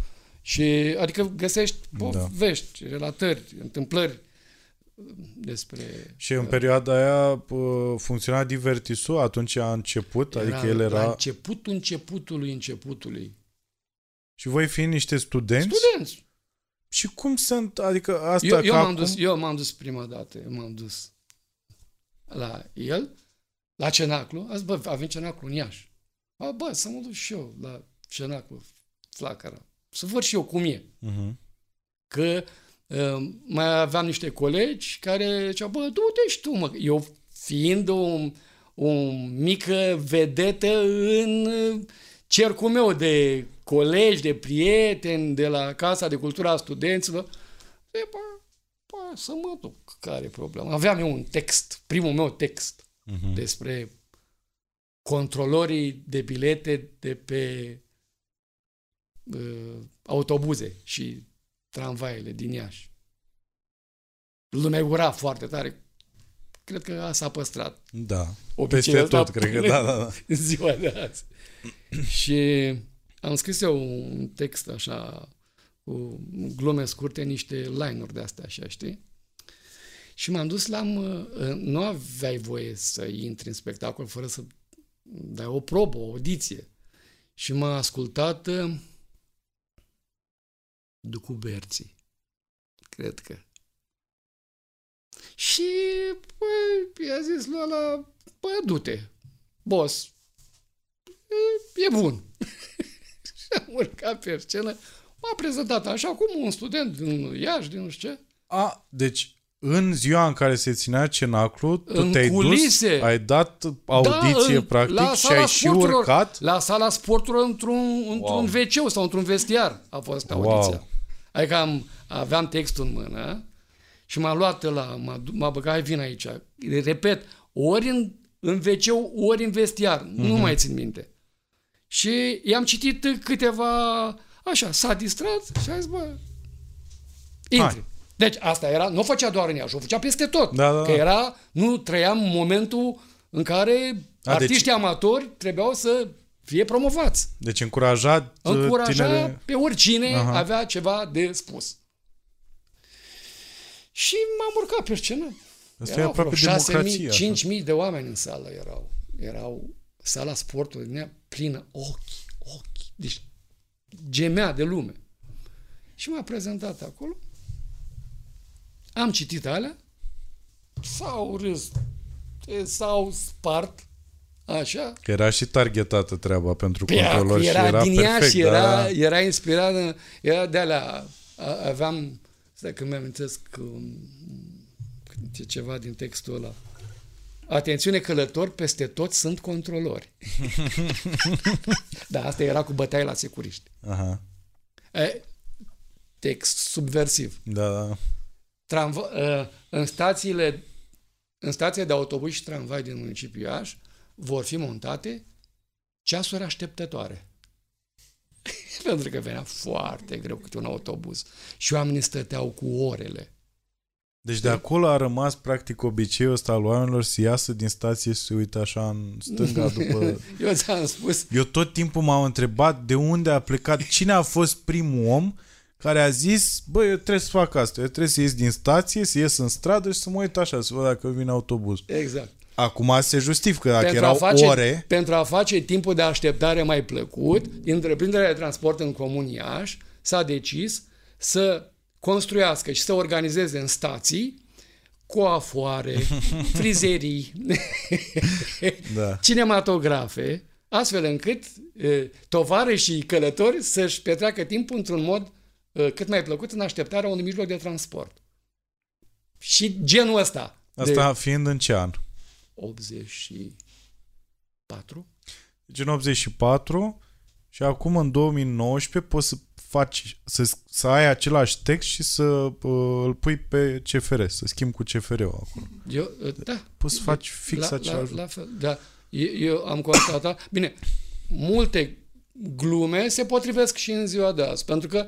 Și, adică găsești povești, da. relatări, întâmplări despre... Și în perioada aia pă, funcționa divertisul, atunci a început, adică el La era... începutul începutului începutului. Și voi fi niște studenți? Studenți! Și cum sunt, adică asta Eu, eu, ca m-am acum... dus, eu m-am dus prima dată, eu m-am dus la el, la cenaclu, a zis, bă, avem cenaclu în Iași. A, bă, să mă duc și eu la cenaclu Flacăra, să văd și eu cum e. Uh-huh. Că uh, mai aveam niște colegi care ziceau, bă, du-te și tu, mă. Eu fiind un, o mică vedetă în cercul meu de colegi, de prieteni, de la Casa de Cultură a Studenților. E, bă, bă, să mă duc, care e problema? Aveam eu un text, primul meu text, uh-huh. despre controlorii de bilete de pe uh, autobuze și tramvaiele din Iași. Lumea ura foarte tare. Cred că s-a păstrat. Da. Peste tot, cred că da, da, da. În ziua de azi. și am scris eu un text așa, cu glume scurte, niște line-uri de astea, așa, știi? Și m-am dus la... Nu aveai voie să intri în spectacol fără să dai o probă, o audiție. Și m-a ascultat uh, Ducu Berții. Cred că. Și păi, i-a zis lui ăla, bă, du-te, boss, e, e bun. și am urcat pe scenă, m-a prezentat așa cum un student din Iași, din nu știu ce. A, deci în ziua în care se ținea cenaclu, tu În te-ai culise. dus, ai dat audiție da, în- practic la și sala ai și sporturilor- urcat? La sala sporturilor într-un, într-un WC sau într-un vestiar a fost audiția. Wow. Adică am, aveam textul în mână și m-a luat la, m-a, du- m-a băgat, hai vin aici. Repet, ori în, în wc ori în vestiar, mm-hmm. Mhm. nu mai țin minte. Și i-am citit câteva, așa, s-a distrat și a zis, bă, intri. Hai. Deci asta era, nu o făcea doar în Iași, o făcea peste tot. Da, da, Că da. era, nu trăiam momentul în care A, artiștii deci- amatori trebuiau să fie promovați. Deci încurajat uh, Încuraja tinere... pe oricine Aha. avea ceva de spus. Și m-am urcat pe scenă. Asta e aproape democrație, așa. 5.000 de oameni în sală erau. Erau sala sportului din ea plină ochi, ochi. Deci gemea de lume. Și m-a prezentat acolo. Am citit alea. S-au râs. S-au spart. Așa. Că era și targetată treaba pentru Pe controlor și era, era din perfect, Iași, era, da. era inspirat, în- era de alea, a- aveam, stai că mi-amintesc um, ce ceva din textul ăla. Atențiune călători, peste tot sunt controlori. da, asta era cu bătaie la securiști. Aha. E, text subversiv. Da, da. Tramva, uh, în stațiile în stația de autobuz și tramvai din municipiul Iași vor fi montate ceasuri așteptătoare. Pentru că venea foarte greu câte un autobuz. Și oamenii stăteau cu orele. Deci de acolo a rămas practic obiceiul ăsta al oamenilor să iasă din stație și să se uită așa în stânga după... Eu ți-am spus, Eu tot timpul m-am întrebat de unde a plecat, cine a fost primul om care a zis, bă, eu trebuie să fac asta, eu trebuie să ies din stație, să ies în stradă și să mă uit așa, să văd dacă vine autobuz. exact. Acum se justifică, dacă Pentru erau a, face, ore, pentru a face timpul de așteptare mai plăcut, întreprinderea de transport în comun Iași s-a decis să construiască și să organizeze în stații coafoare, frizerii, da. cinematografe, astfel încât e, tovare și călători să-și petreacă timpul într-un mod e, cât mai plăcut în așteptarea unui mijloc de transport. Și genul ăsta. Asta fiind în ce an? De 84? Deci în 84 și acum în 2019 poți să faci, să, să ai același text și să uh, îl pui pe CFR, să schimbi cu CFR-ul acolo. Eu, da. Poți să faci fix la, același la, la fel, da. Eu, eu am constatat, bine, multe glume se potrivesc și în ziua de azi, pentru că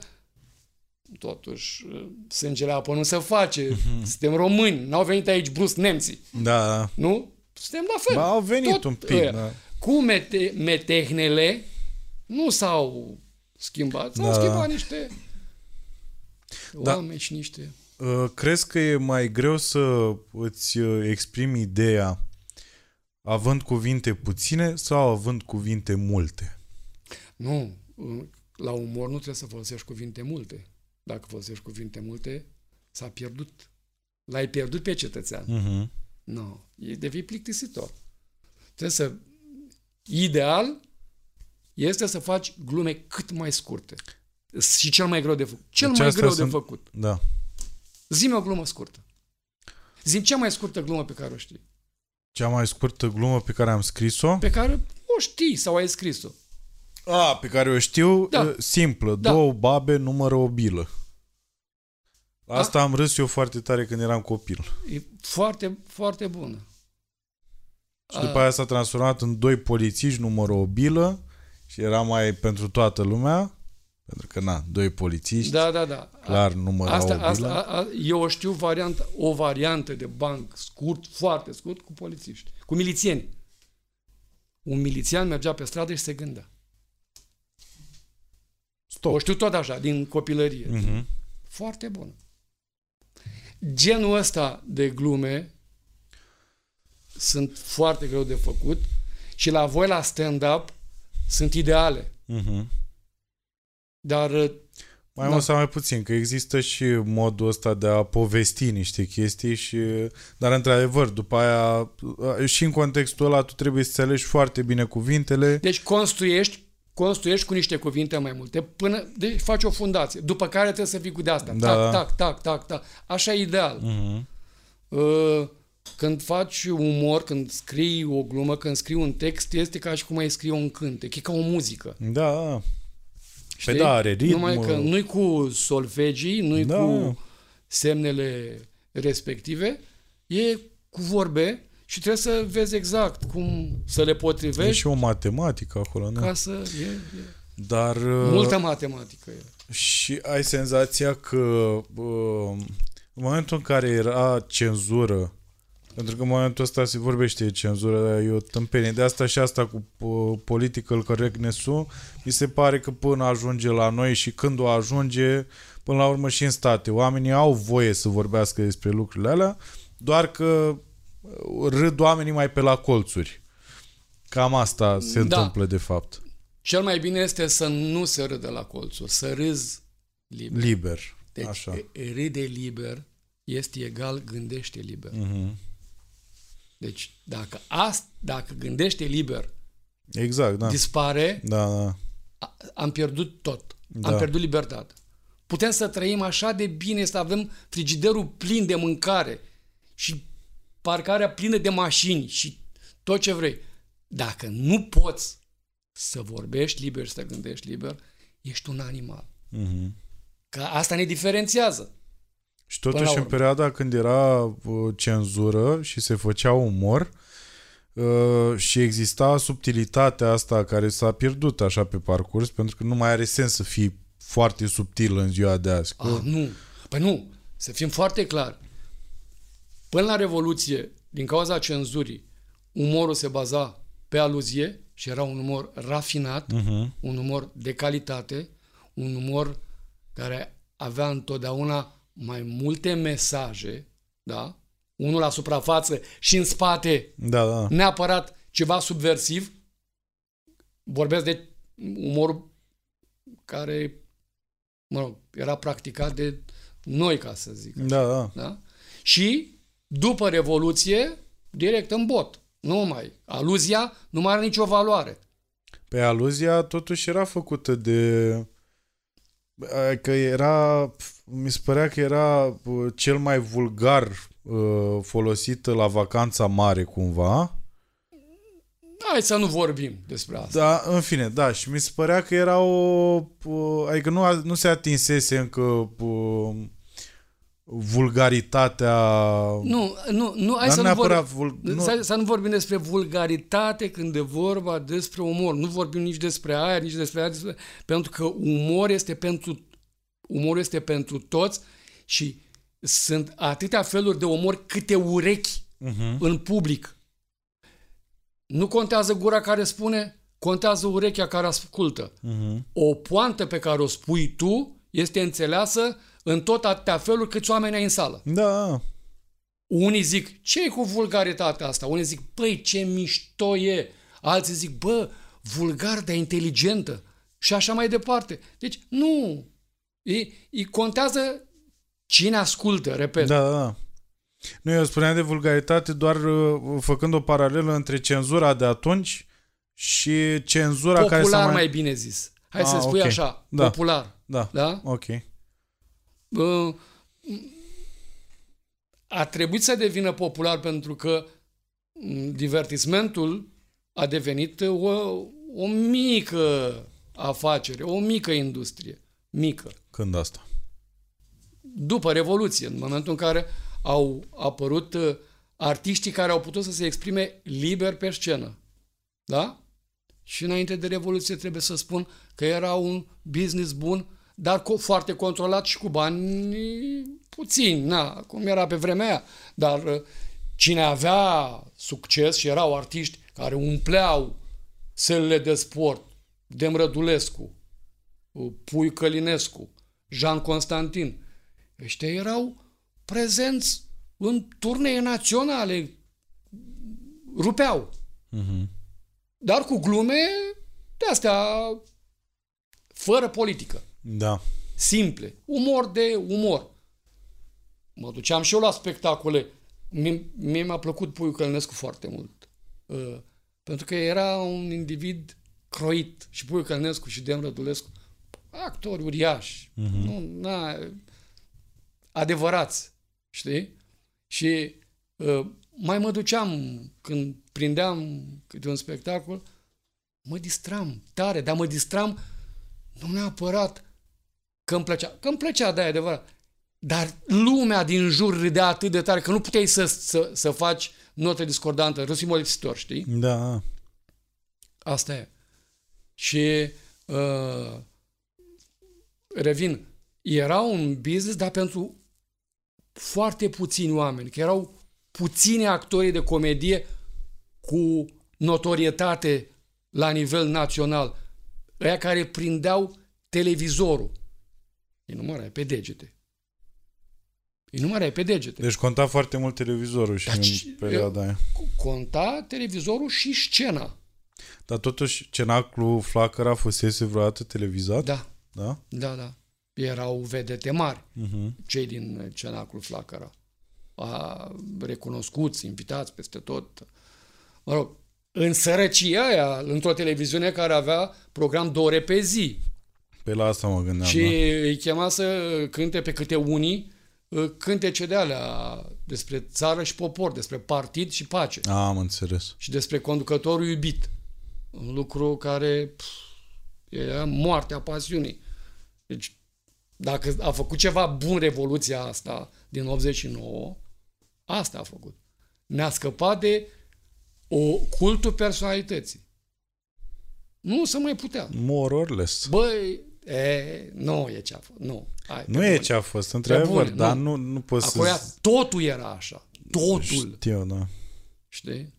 totuși sângele apă nu se face, suntem români, n-au venit aici brusc nemții, Da, nu? Suntem la fel. Ba, au venit Tot un pic, ăia. da. Cu mete, metehnele nu s-au schimbat, s-au Da. schimbat niște Da. oameni și niște... Uh, crezi că e mai greu să îți uh, exprimi ideea având cuvinte puține sau având cuvinte multe? Nu, la umor nu trebuie să folosești cuvinte multe. Dacă folosești cuvinte multe, s-a pierdut. L-ai pierdut pe cetățean. Uh-huh. Nu, e devii plictisitor. Trebuie să... Ideal este să faci glume cât mai scurte. Și cel mai greu de făcut. Cel Deci mai astea greu sunt- de făcut. Da. Zi-mi o glumă scurtă. Zi cea mai scurtă glumă pe care o știi. Cea mai scurtă glumă pe care am scris-o? Pe care o știi sau ai scris-o. A, pe care o știu, Da. da. simplă. Da. Două babe numără o bilă. La Asta am râs eu foarte tare când eram copil. E foarte, foarte bună. Și după aia s-a transformat în doi polițiști numără o bilă și era mai pentru toată lumea. Pentru că, na, doi polițiști, Da, da, da. clar numără Asta, o bilă. asta, a, a, eu o știu variant, o variantă de banc scurt, foarte scurt, cu polițiști, cu milițieni. Un milițian mergea pe stradă și se gândea. Stop. O știu tot așa, din copilărie. Mhm. Foarte bună. Genul ăsta de glume sunt foarte greu de făcut și la voi la stand-up sunt ideale. Mhm. Dar uh, Mai Da. mult sau mai puțin, că există și modul ăsta de a povesti niște chestii și... Dar, într-adevăr, după aia, și în contextul ăla, tu trebuie să alegi foarte bine cuvintele. Deci construiești, construiești cu niște cuvinte mai multe până deci faci o fundație, după care trebuie să fii cu de asta. Da, tac, da. tac, tac, tac, tac. Așa e ideal. Mhm. Uh, Când faci umor, când scrii o glumă, când scrii un text, este ca și cum ai scrie un cântec. E ca o muzică. Da, da. Știi? Păi da, are ritm. Numai că nu-i cu solfegii, nu-i Da. cu semnele respective, e cu vorbe și trebuie să vezi exact cum să le E potrivești și o matematică acolo, nu? ca să... E, e. Dar... uh, Multă matematică e. Și ai senzația că uh, în momentul în care era cenzură, pentru că în momentul ăsta se vorbește de cenzură, dar e o tâmpenie. De asta și asta cu uh, political correctness-ul, mi se pare că până ajunge la noi și când o ajunge, până la urmă și în state, oamenii au voie să vorbească despre lucrurile alea, doar că uh, râd oamenii mai pe la colțuri. Cam asta se Da. întâmplă de fapt. Cel mai bine este să nu se râdă la colțuri, să râzi liber. Liber. Deci Așa. e- râde liber este egal gândește liber. Mhm. Deci dacă, ast, dacă gândește liber Exact, da. dispare, Da, da. a- am pierdut tot. Da. Am pierdut libertate. Putem să trăim așa de bine, să avem frigiderul plin de mâncare și parcarea plină de mașini și tot ce vrei. Dacă nu poți să vorbești liber și să gândești liber, ești un animal. Mhm. Că asta ne diferențiază. Și Până totuși la în urmă. perioada când era uh, cenzură și se făcea umor uh, și exista subtilitatea asta care s-a pierdut așa pe parcurs, pentru că nu mai are sens să fii foarte subtil în ziua de azi. Că, Ah, nu. Păi nu. Să fim foarte clari. Până la Revoluție, din cauza cenzurii, umorul se baza pe aluzie și era un umor rafinat, uh-huh. un umor de calitate, un umor care avea întotdeauna mai multe mesaje, da? Unul la suprafață și în spate Da, da. neapărat ceva subversiv. Vorbesc de umorul care, mă rog, era practicat de noi, ca să zic. Da, da. Da? Și după Revoluție, direct în bot. Nu mai. Aluzia nu mai are nicio valoare. Pe aluzia totuși era făcută de... Că era... Mi se părea că era uh, cel mai vulgar uh, folosit la vacanța mare cumva. Hai să nu vorbim despre asta. Da, în fine, da, și mi se părea că era o... o adică nu, a- nu se atinsese încă o, vulgaritatea... Nu, nu, nu, hai Dar să nu, neapărat vorbim, vul- nu- să, să nu vorbim despre vulgaritate când e vorba despre umor. Nu vorbim nici despre aer, nici despre aer, despre... pentru că umor este pentru, umorul este pentru toți și sunt atâtea feluri de umor câte urechi Uh-huh. în public. Nu contează gura care spune, contează urechea care ascultă. Uh-huh. O poantă pe care o spui tu este înțeleasă în tot atâtea feluri câți oameni ai în sală. Da, Unii zic, ce e cu vulgaritatea asta? Unii zic, păi, ce mișto e. Alții zic, bă, vulgar, dar inteligentă. Și așa mai departe. Deci, nu. E, e contează cine ascultă, repet. da, da. Nu, eu spuneam de vulgaritate doar uh, făcând o paralelă între cenzura de atunci și cenzura care s-a popular, mai... mai bine zis. Hai Ah, să spui ok. așa, Da. popular. Da, Da? ok. Uh, a trebuit să devină popular pentru că divertismentul a devenit o, o mică afacere, o mică industrie. Mică. Când asta? După Revoluție, în momentul în care au apărut uh, artiștii care au putut să se exprime liber pe scenă. Da? Și înainte de Revoluție trebuie să spun că era un business bun, dar cu, foarte controlat și cu bani puțini, na, cum era pe vremea aia. Dar uh, cine avea succes și erau artiști care umpleau sălile de sport, Dem Rădulescu, uh, Pui Călinescu, Jean Constantin, ăștia erau prezenți în turnee naționale, rupeau. Uh-huh. Dar cu glume de astea fără politică. Da. Simple. Umor de umor. Mă duceam și eu la spectacole. Mie, mie mi-a plăcut Puiu Călnescu foarte mult. Uh, pentru că era un individ croit. Și Puiu Călnescu și Dem Rădulescu. Actori uriași. Uh-huh. Nu, na, adevărați. Știi? Și uh, mai mă duceam când prindeam câte un spectacol, mă distram tare, dar mă distram nu neapărat că îmi plăcea. Că îmi plăcea, da, e adevărat. Dar lumea din jur râdea atât de tare că nu puteai să, să, să faci notă discordantă, râsul molipsitor, știi? Da. Asta e. Și uh, revin, era un business, dar pentru foarte puțini oameni, că erau puțini actori de comedie cu notorietate la nivel național, ăia care prindeau televizorul. Îi numărai pe degete. Îi numărai pe degete. Deci conta foarte mult televizorul și Daci, în perioada aia. Conta televizorul și scena. Dar totuși cenaclu Flacăra fusese vreodată televizat? Da. Da? Da, da erau vedete mari, uh-huh. cei din Cenacul Flacăra. A, recunoscuți, invitați peste tot. Mă rog, în sărăcia aia, într-o televiziune care avea program două ore pe zi. Pe la asta mă gândeam. Și da? îi chema să cânte pe câte unii cântece de alea despre țară și popor, despre partid și pace. A, am înțeles. Și despre conducătorul iubit. Un lucru care pf, era moartea pasiunii. Deci dacă a făcut ceva bun revoluția asta din 89, asta a făcut. Ne-a scăpat de o cultul personalității. Nu se mai putea. More or less. Băi, e, nu e ce a fost. Nu, Hai, nu e ce a fost, într-adevăr, dar nu, nu poți Acolo să... totul era așa. Totul. Știu, da. Știi?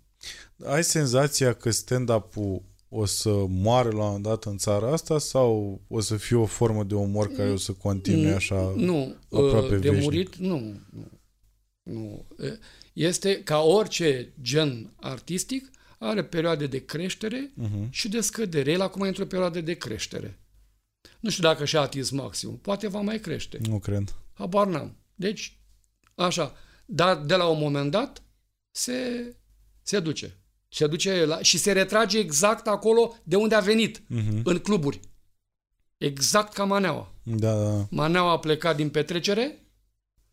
Ai senzația că stand-up-ul o să moară la un moment dat în țara asta sau o să fie o formă de umor care o să continue așa nu, aproape de veșnic? murit, nu, nu, nu. Este ca orice gen artistic, are perioade de creștere uh-huh. și de scădere. El acum e într-o perioadă de creștere. Nu știu dacă și-a atins maximum. Poate va mai crește. Nu cred. Habar n-am. Deci, așa. Dar de la un moment dat se, se duce. Se duce la, și se retrage exact acolo de unde a venit, uh-huh. în cluburi. Exact ca Maneaua. Da, da. Maneaua a plecat din petrecere,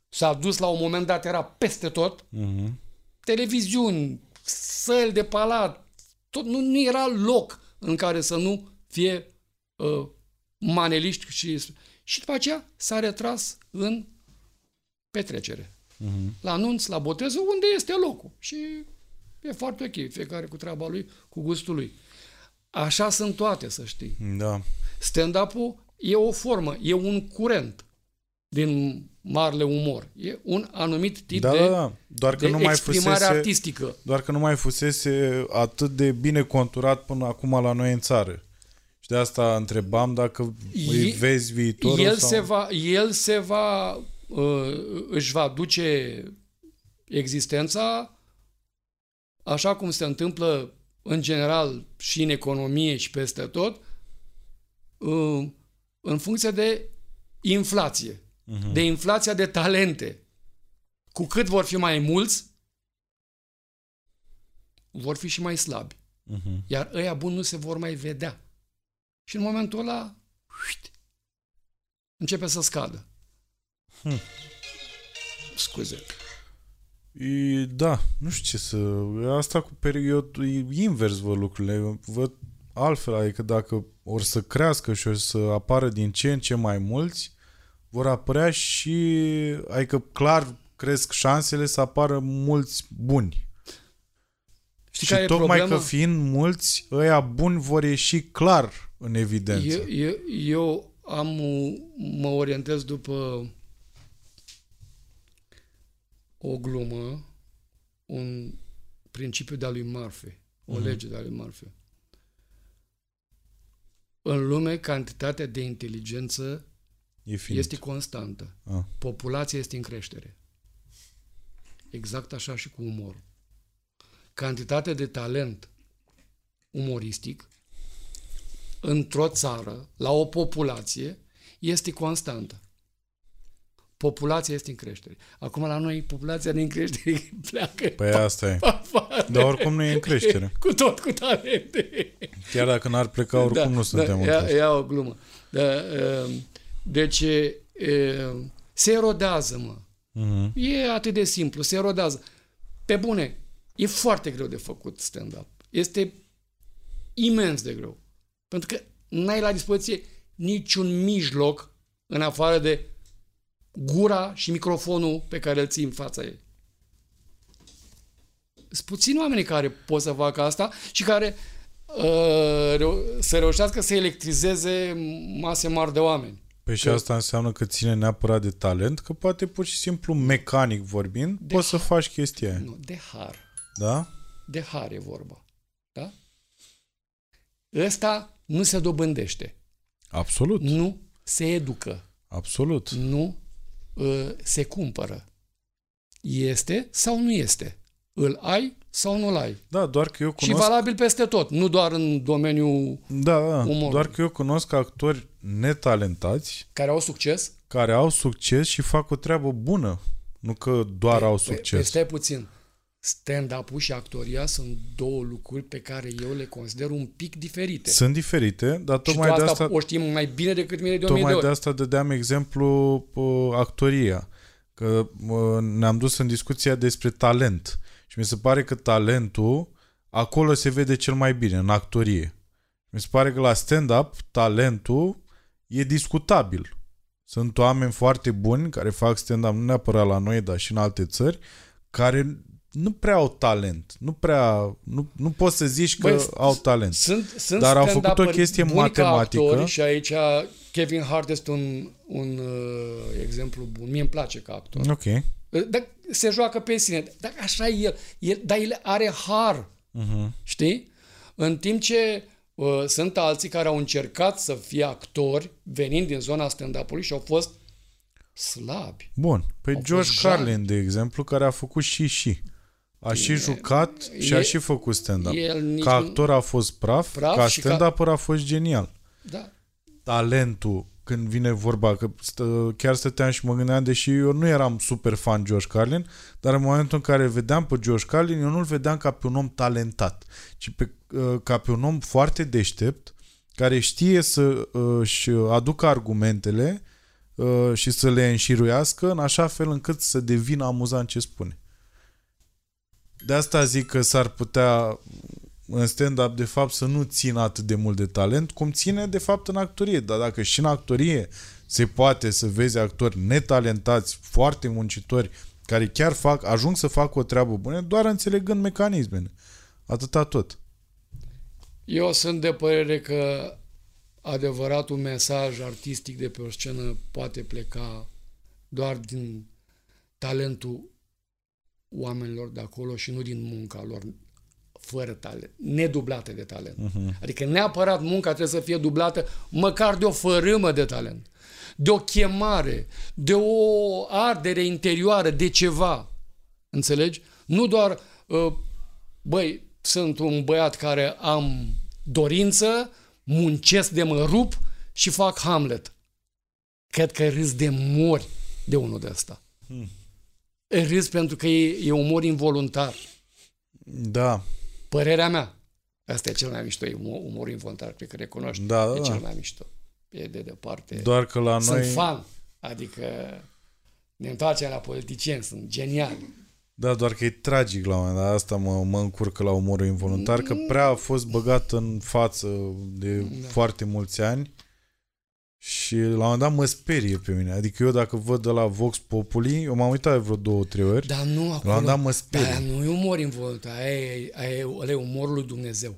s-a dus la un moment dat, era peste tot, uh-huh. televiziuni, săli de palat, tot, nu, nu era loc în care să nu fie uh, maneliști și... Și după aceea s-a retras în petrecere. Uh-huh. La anunț, la boteză, unde este locul. Și E foarte ok, fiecare cu treaba lui, cu gustul lui. Așa sunt toate, să știi. Da. Stand-up-ul e o formă, e un curent din marele umor. E un anumit tip da, de, da, da. Doar că de nu mai exprimare fusese, artistică. Doar că nu mai fusese atât de bine conturat până acum la noi în țară. Și de asta întrebam dacă e, îi vezi viitorul el sau... Se va, el se va, uh, își va duce existența așa cum se întâmplă în general și în economie și peste tot, uh, în funcție de inflație, uh-huh. de inflația de talente. Cu cât vor fi mai mulți, vor fi și mai slabi. Uh-huh. Iar ăia buni nu se vor mai vedea. Și în momentul ăla începe să scadă. Hmm. Scuze. E, da, nu știu ce să... Asta cu perioadul e invers văd lucrurile. Văd altfel, adică dacă or să crească și o să apară din ce în ce mai mulți, vor apărea și, adică clar cresc șansele să apară mulți buni. Știi și care e tocmai problema? că fiind mulți, ăia buni vor ieși clar în evidență. Eu, eu, eu am, mă orientez după o glumă, un principiu de-a lui Murphy, o lege de-a lui Murphy. În lume, cantitatea de inteligență E finit. este constantă. Ah. Populația este în creștere. Exact așa și cu umorul. Cantitatea de talent umoristic într-o țară, la o populație, este constantă. Populația este în creștere. Acum la noi populația din creștere pleacă Păi asta e. afară. Dar oricum nu e în creștere. Cu tot cu talente. Chiar dacă n-ar pleca, oricum nu suntem în da, ia, creștere. ia o glumă. Da, uh, deci uh, se erodează, mă. Mhm. E atât de simplu, se erodează. Pe bune, e foarte greu de făcut stand-up. Este imens de greu. Pentru că n-ai la dispoziție niciun mijloc în afară de gura și microfonul pe care îl ții în fața ei. Sunt puțini oameni care pot să facă asta și care uh, reu- să reușească să electrizeze mase mari de oameni. Păi și Că- asta înseamnă că ține neapărat de talent, că poate pur și simplu mecanic vorbind, De poți să faci chestia aia. Nu, de har. Da? De har e vorba. Da? Ăsta nu se dobândește. Absolut. Nu se educă. Absolut. Nu uh, se cumpără. Este sau nu este. Îl ai sau nu-l ai. Da, doar că eu Și cunosc... valabil peste tot, nu doar în domeniul Da, da, umorului. doar că eu cunosc actori netalentați care au succes. care au succes și fac o treabă bună. Nu că doar au Păi- succes. Păi stai puțin. Stand-up-ul și actoria sunt două lucruri pe care eu le consider un pic diferite. Sunt diferite, dar și tocmai tu de asta, asta, o știm mai bine decât mine de o mie de tocmai ori. de asta dădeam exemplu uh, actoria. Că uh, ne-am dus în discuția despre talent. Și mi se pare că talentul acolo se vede cel mai bine, în actorie. Mi se pare că la stand-up talentul e discutabil. Sunt oameni foarte buni care fac stand-up nu neapărat la noi, dar și în alte țări, care nu prea au talent. Nu prea... Nu, nu poți să zici că Băi, au talent. Sunt, sunt Dar au făcut o stand-upperi chestie buni ca matematică. actori și aici Kevin Hart este un, un uh, exemplu bun. Mie îmi place ca actor. Ok. Dar se joacă pe sine. Dar așa e el. el dar el are har. Uh-huh. Știi? În timp ce uh, sunt alții care au încercat să fie actori venind din zona stand-up-ului și au fost slabi. Bun. Păi Au George fost jani. Carlin, de exemplu, care a făcut și și. A și jucat și e- a și făcut stand-up. el nici Ca nu- actor a fost praf, Praf ca și ca- stand-up a fost genial. Da. Talentul, când vine vorba, că stă, chiar stăteam și mă gândeam, deși eu nu eram super fan George Carlin, dar în momentul în care vedeam pe George Carlin, eu nu-l vedeam ca pe un om talentat, ci pe, uh, ca pe un om foarte deștept, care știe să uh, își aducă argumentele uh, și să le înșiruiască în așa fel încât să devină amuzant ce spune. De asta zic că s-ar putea în stand-up de fapt să nu țină atât de mult de talent cum ține de fapt în actorie. Dar dacă și în actorie se poate să vezi actori netalentați, foarte muncitori, care chiar fac, ajung să facă o treabă bună, doar înțelegând mecanismele. Atâta tot. Eu sunt de părere că adevăratul mesaj artistic de pe o scenă poate pleca doar din talentul oamenilor de acolo și nu din munca lor fără talent, nedublate de talent. Uh-huh. Adică neapărat munca trebuie să fie dublată măcar de o fărâmă de talent, de o chemare, de o ardere interioară, de ceva. Înțelegi? Nu doar, uh, băi, sunt un băiat care am dorință, muncesc de mă rup și fac Hamlet. Cred că râs de mori de unul de ăsta. Hmm. Râs pentru că e, e umor involuntar. Da, Părerea mea. Asta e cel mai mișto, e umor, umor involuntar, cred că recunoști. Da, da, e da. cel mai mișto. E de departe. doar că la sunt noi... fan. Adică ne întoarcem la politicieni, sunt geniali. Da, doar că e tragic la un moment dat. Asta mă, mă încurcă la umorul involuntar, că prea a fost băgat în față de da. foarte mulți ani și la un moment dat mă sperie pe mine. Adică eu dacă văd de la Vox Populi, eu m-am uitat vreo două, trei ori. Dar nu acolo. La un moment dat mă sperie. Dar nu e umor involuntar, aia e, aia e, aia e umorul lui Dumnezeu.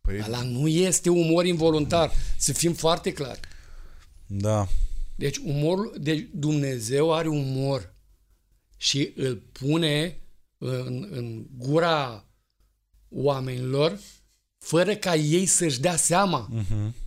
Păi... Ala nu este umor involuntar, să fim foarte clari. Da. Deci umorul, deci Dumnezeu are umor și îl pune în, în gura oamenilor fără ca ei să-și dea seama. Uh-huh.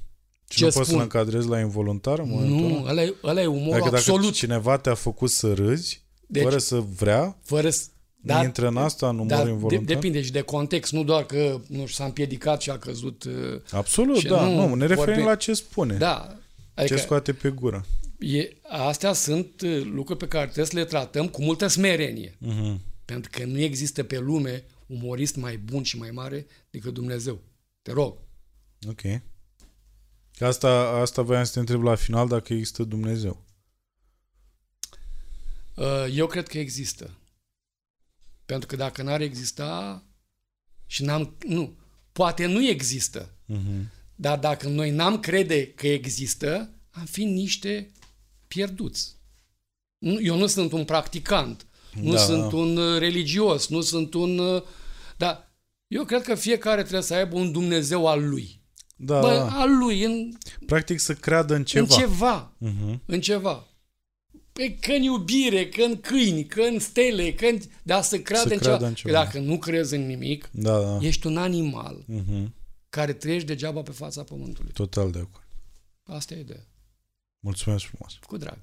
Și ce nu spun. poți să-l încadrezi la involuntar în Nu, ăla e, ăla e umorul dacă, absolut. Dacă cineva te-a făcut să râzi, deci, fără să vrea, fără să, dar, intră în asta, în umor dar involuntar? De, depinde și de context, nu doar că nu s-a împiedicat și a căzut. Uh, absolut, da, nu, nu ne referim vorbe... la ce spune. Da. Adică, ce scoate pe gură. E, astea sunt uh, lucruri pe care trebuie să le tratăm cu multă smerenie. Uh-huh. Pentru că nu există pe lume umorist mai bun și mai mare decât Dumnezeu. Te rog. Ok. Asta, asta voiam să te întreb la final dacă există Dumnezeu. Uh, eu cred că există. Pentru că dacă n-ar exista și n-am... Nu, poate nu există. Uh-huh. Dar dacă noi n-am crede că există, am fi niște pierduți. Eu nu sunt un practicant, nu da, sunt un uh, religios, nu sunt un... Uh, dar eu cred că fiecare trebuie să aibă un Dumnezeu al lui. Da. Bă, al lui. În, Practic să creadă în ceva. În ceva. Uh-huh. În ceva. Pe că în iubire, că în câini, că în stele, că în... Dar să creadă, să în, ceva. în ceva. Dacă nu crezi în nimic, da, da. ești un animal uh-huh. care trăiești degeaba pe fața pământului. Total de acord. Asta e ideea. Mulțumesc frumos. Cu drag.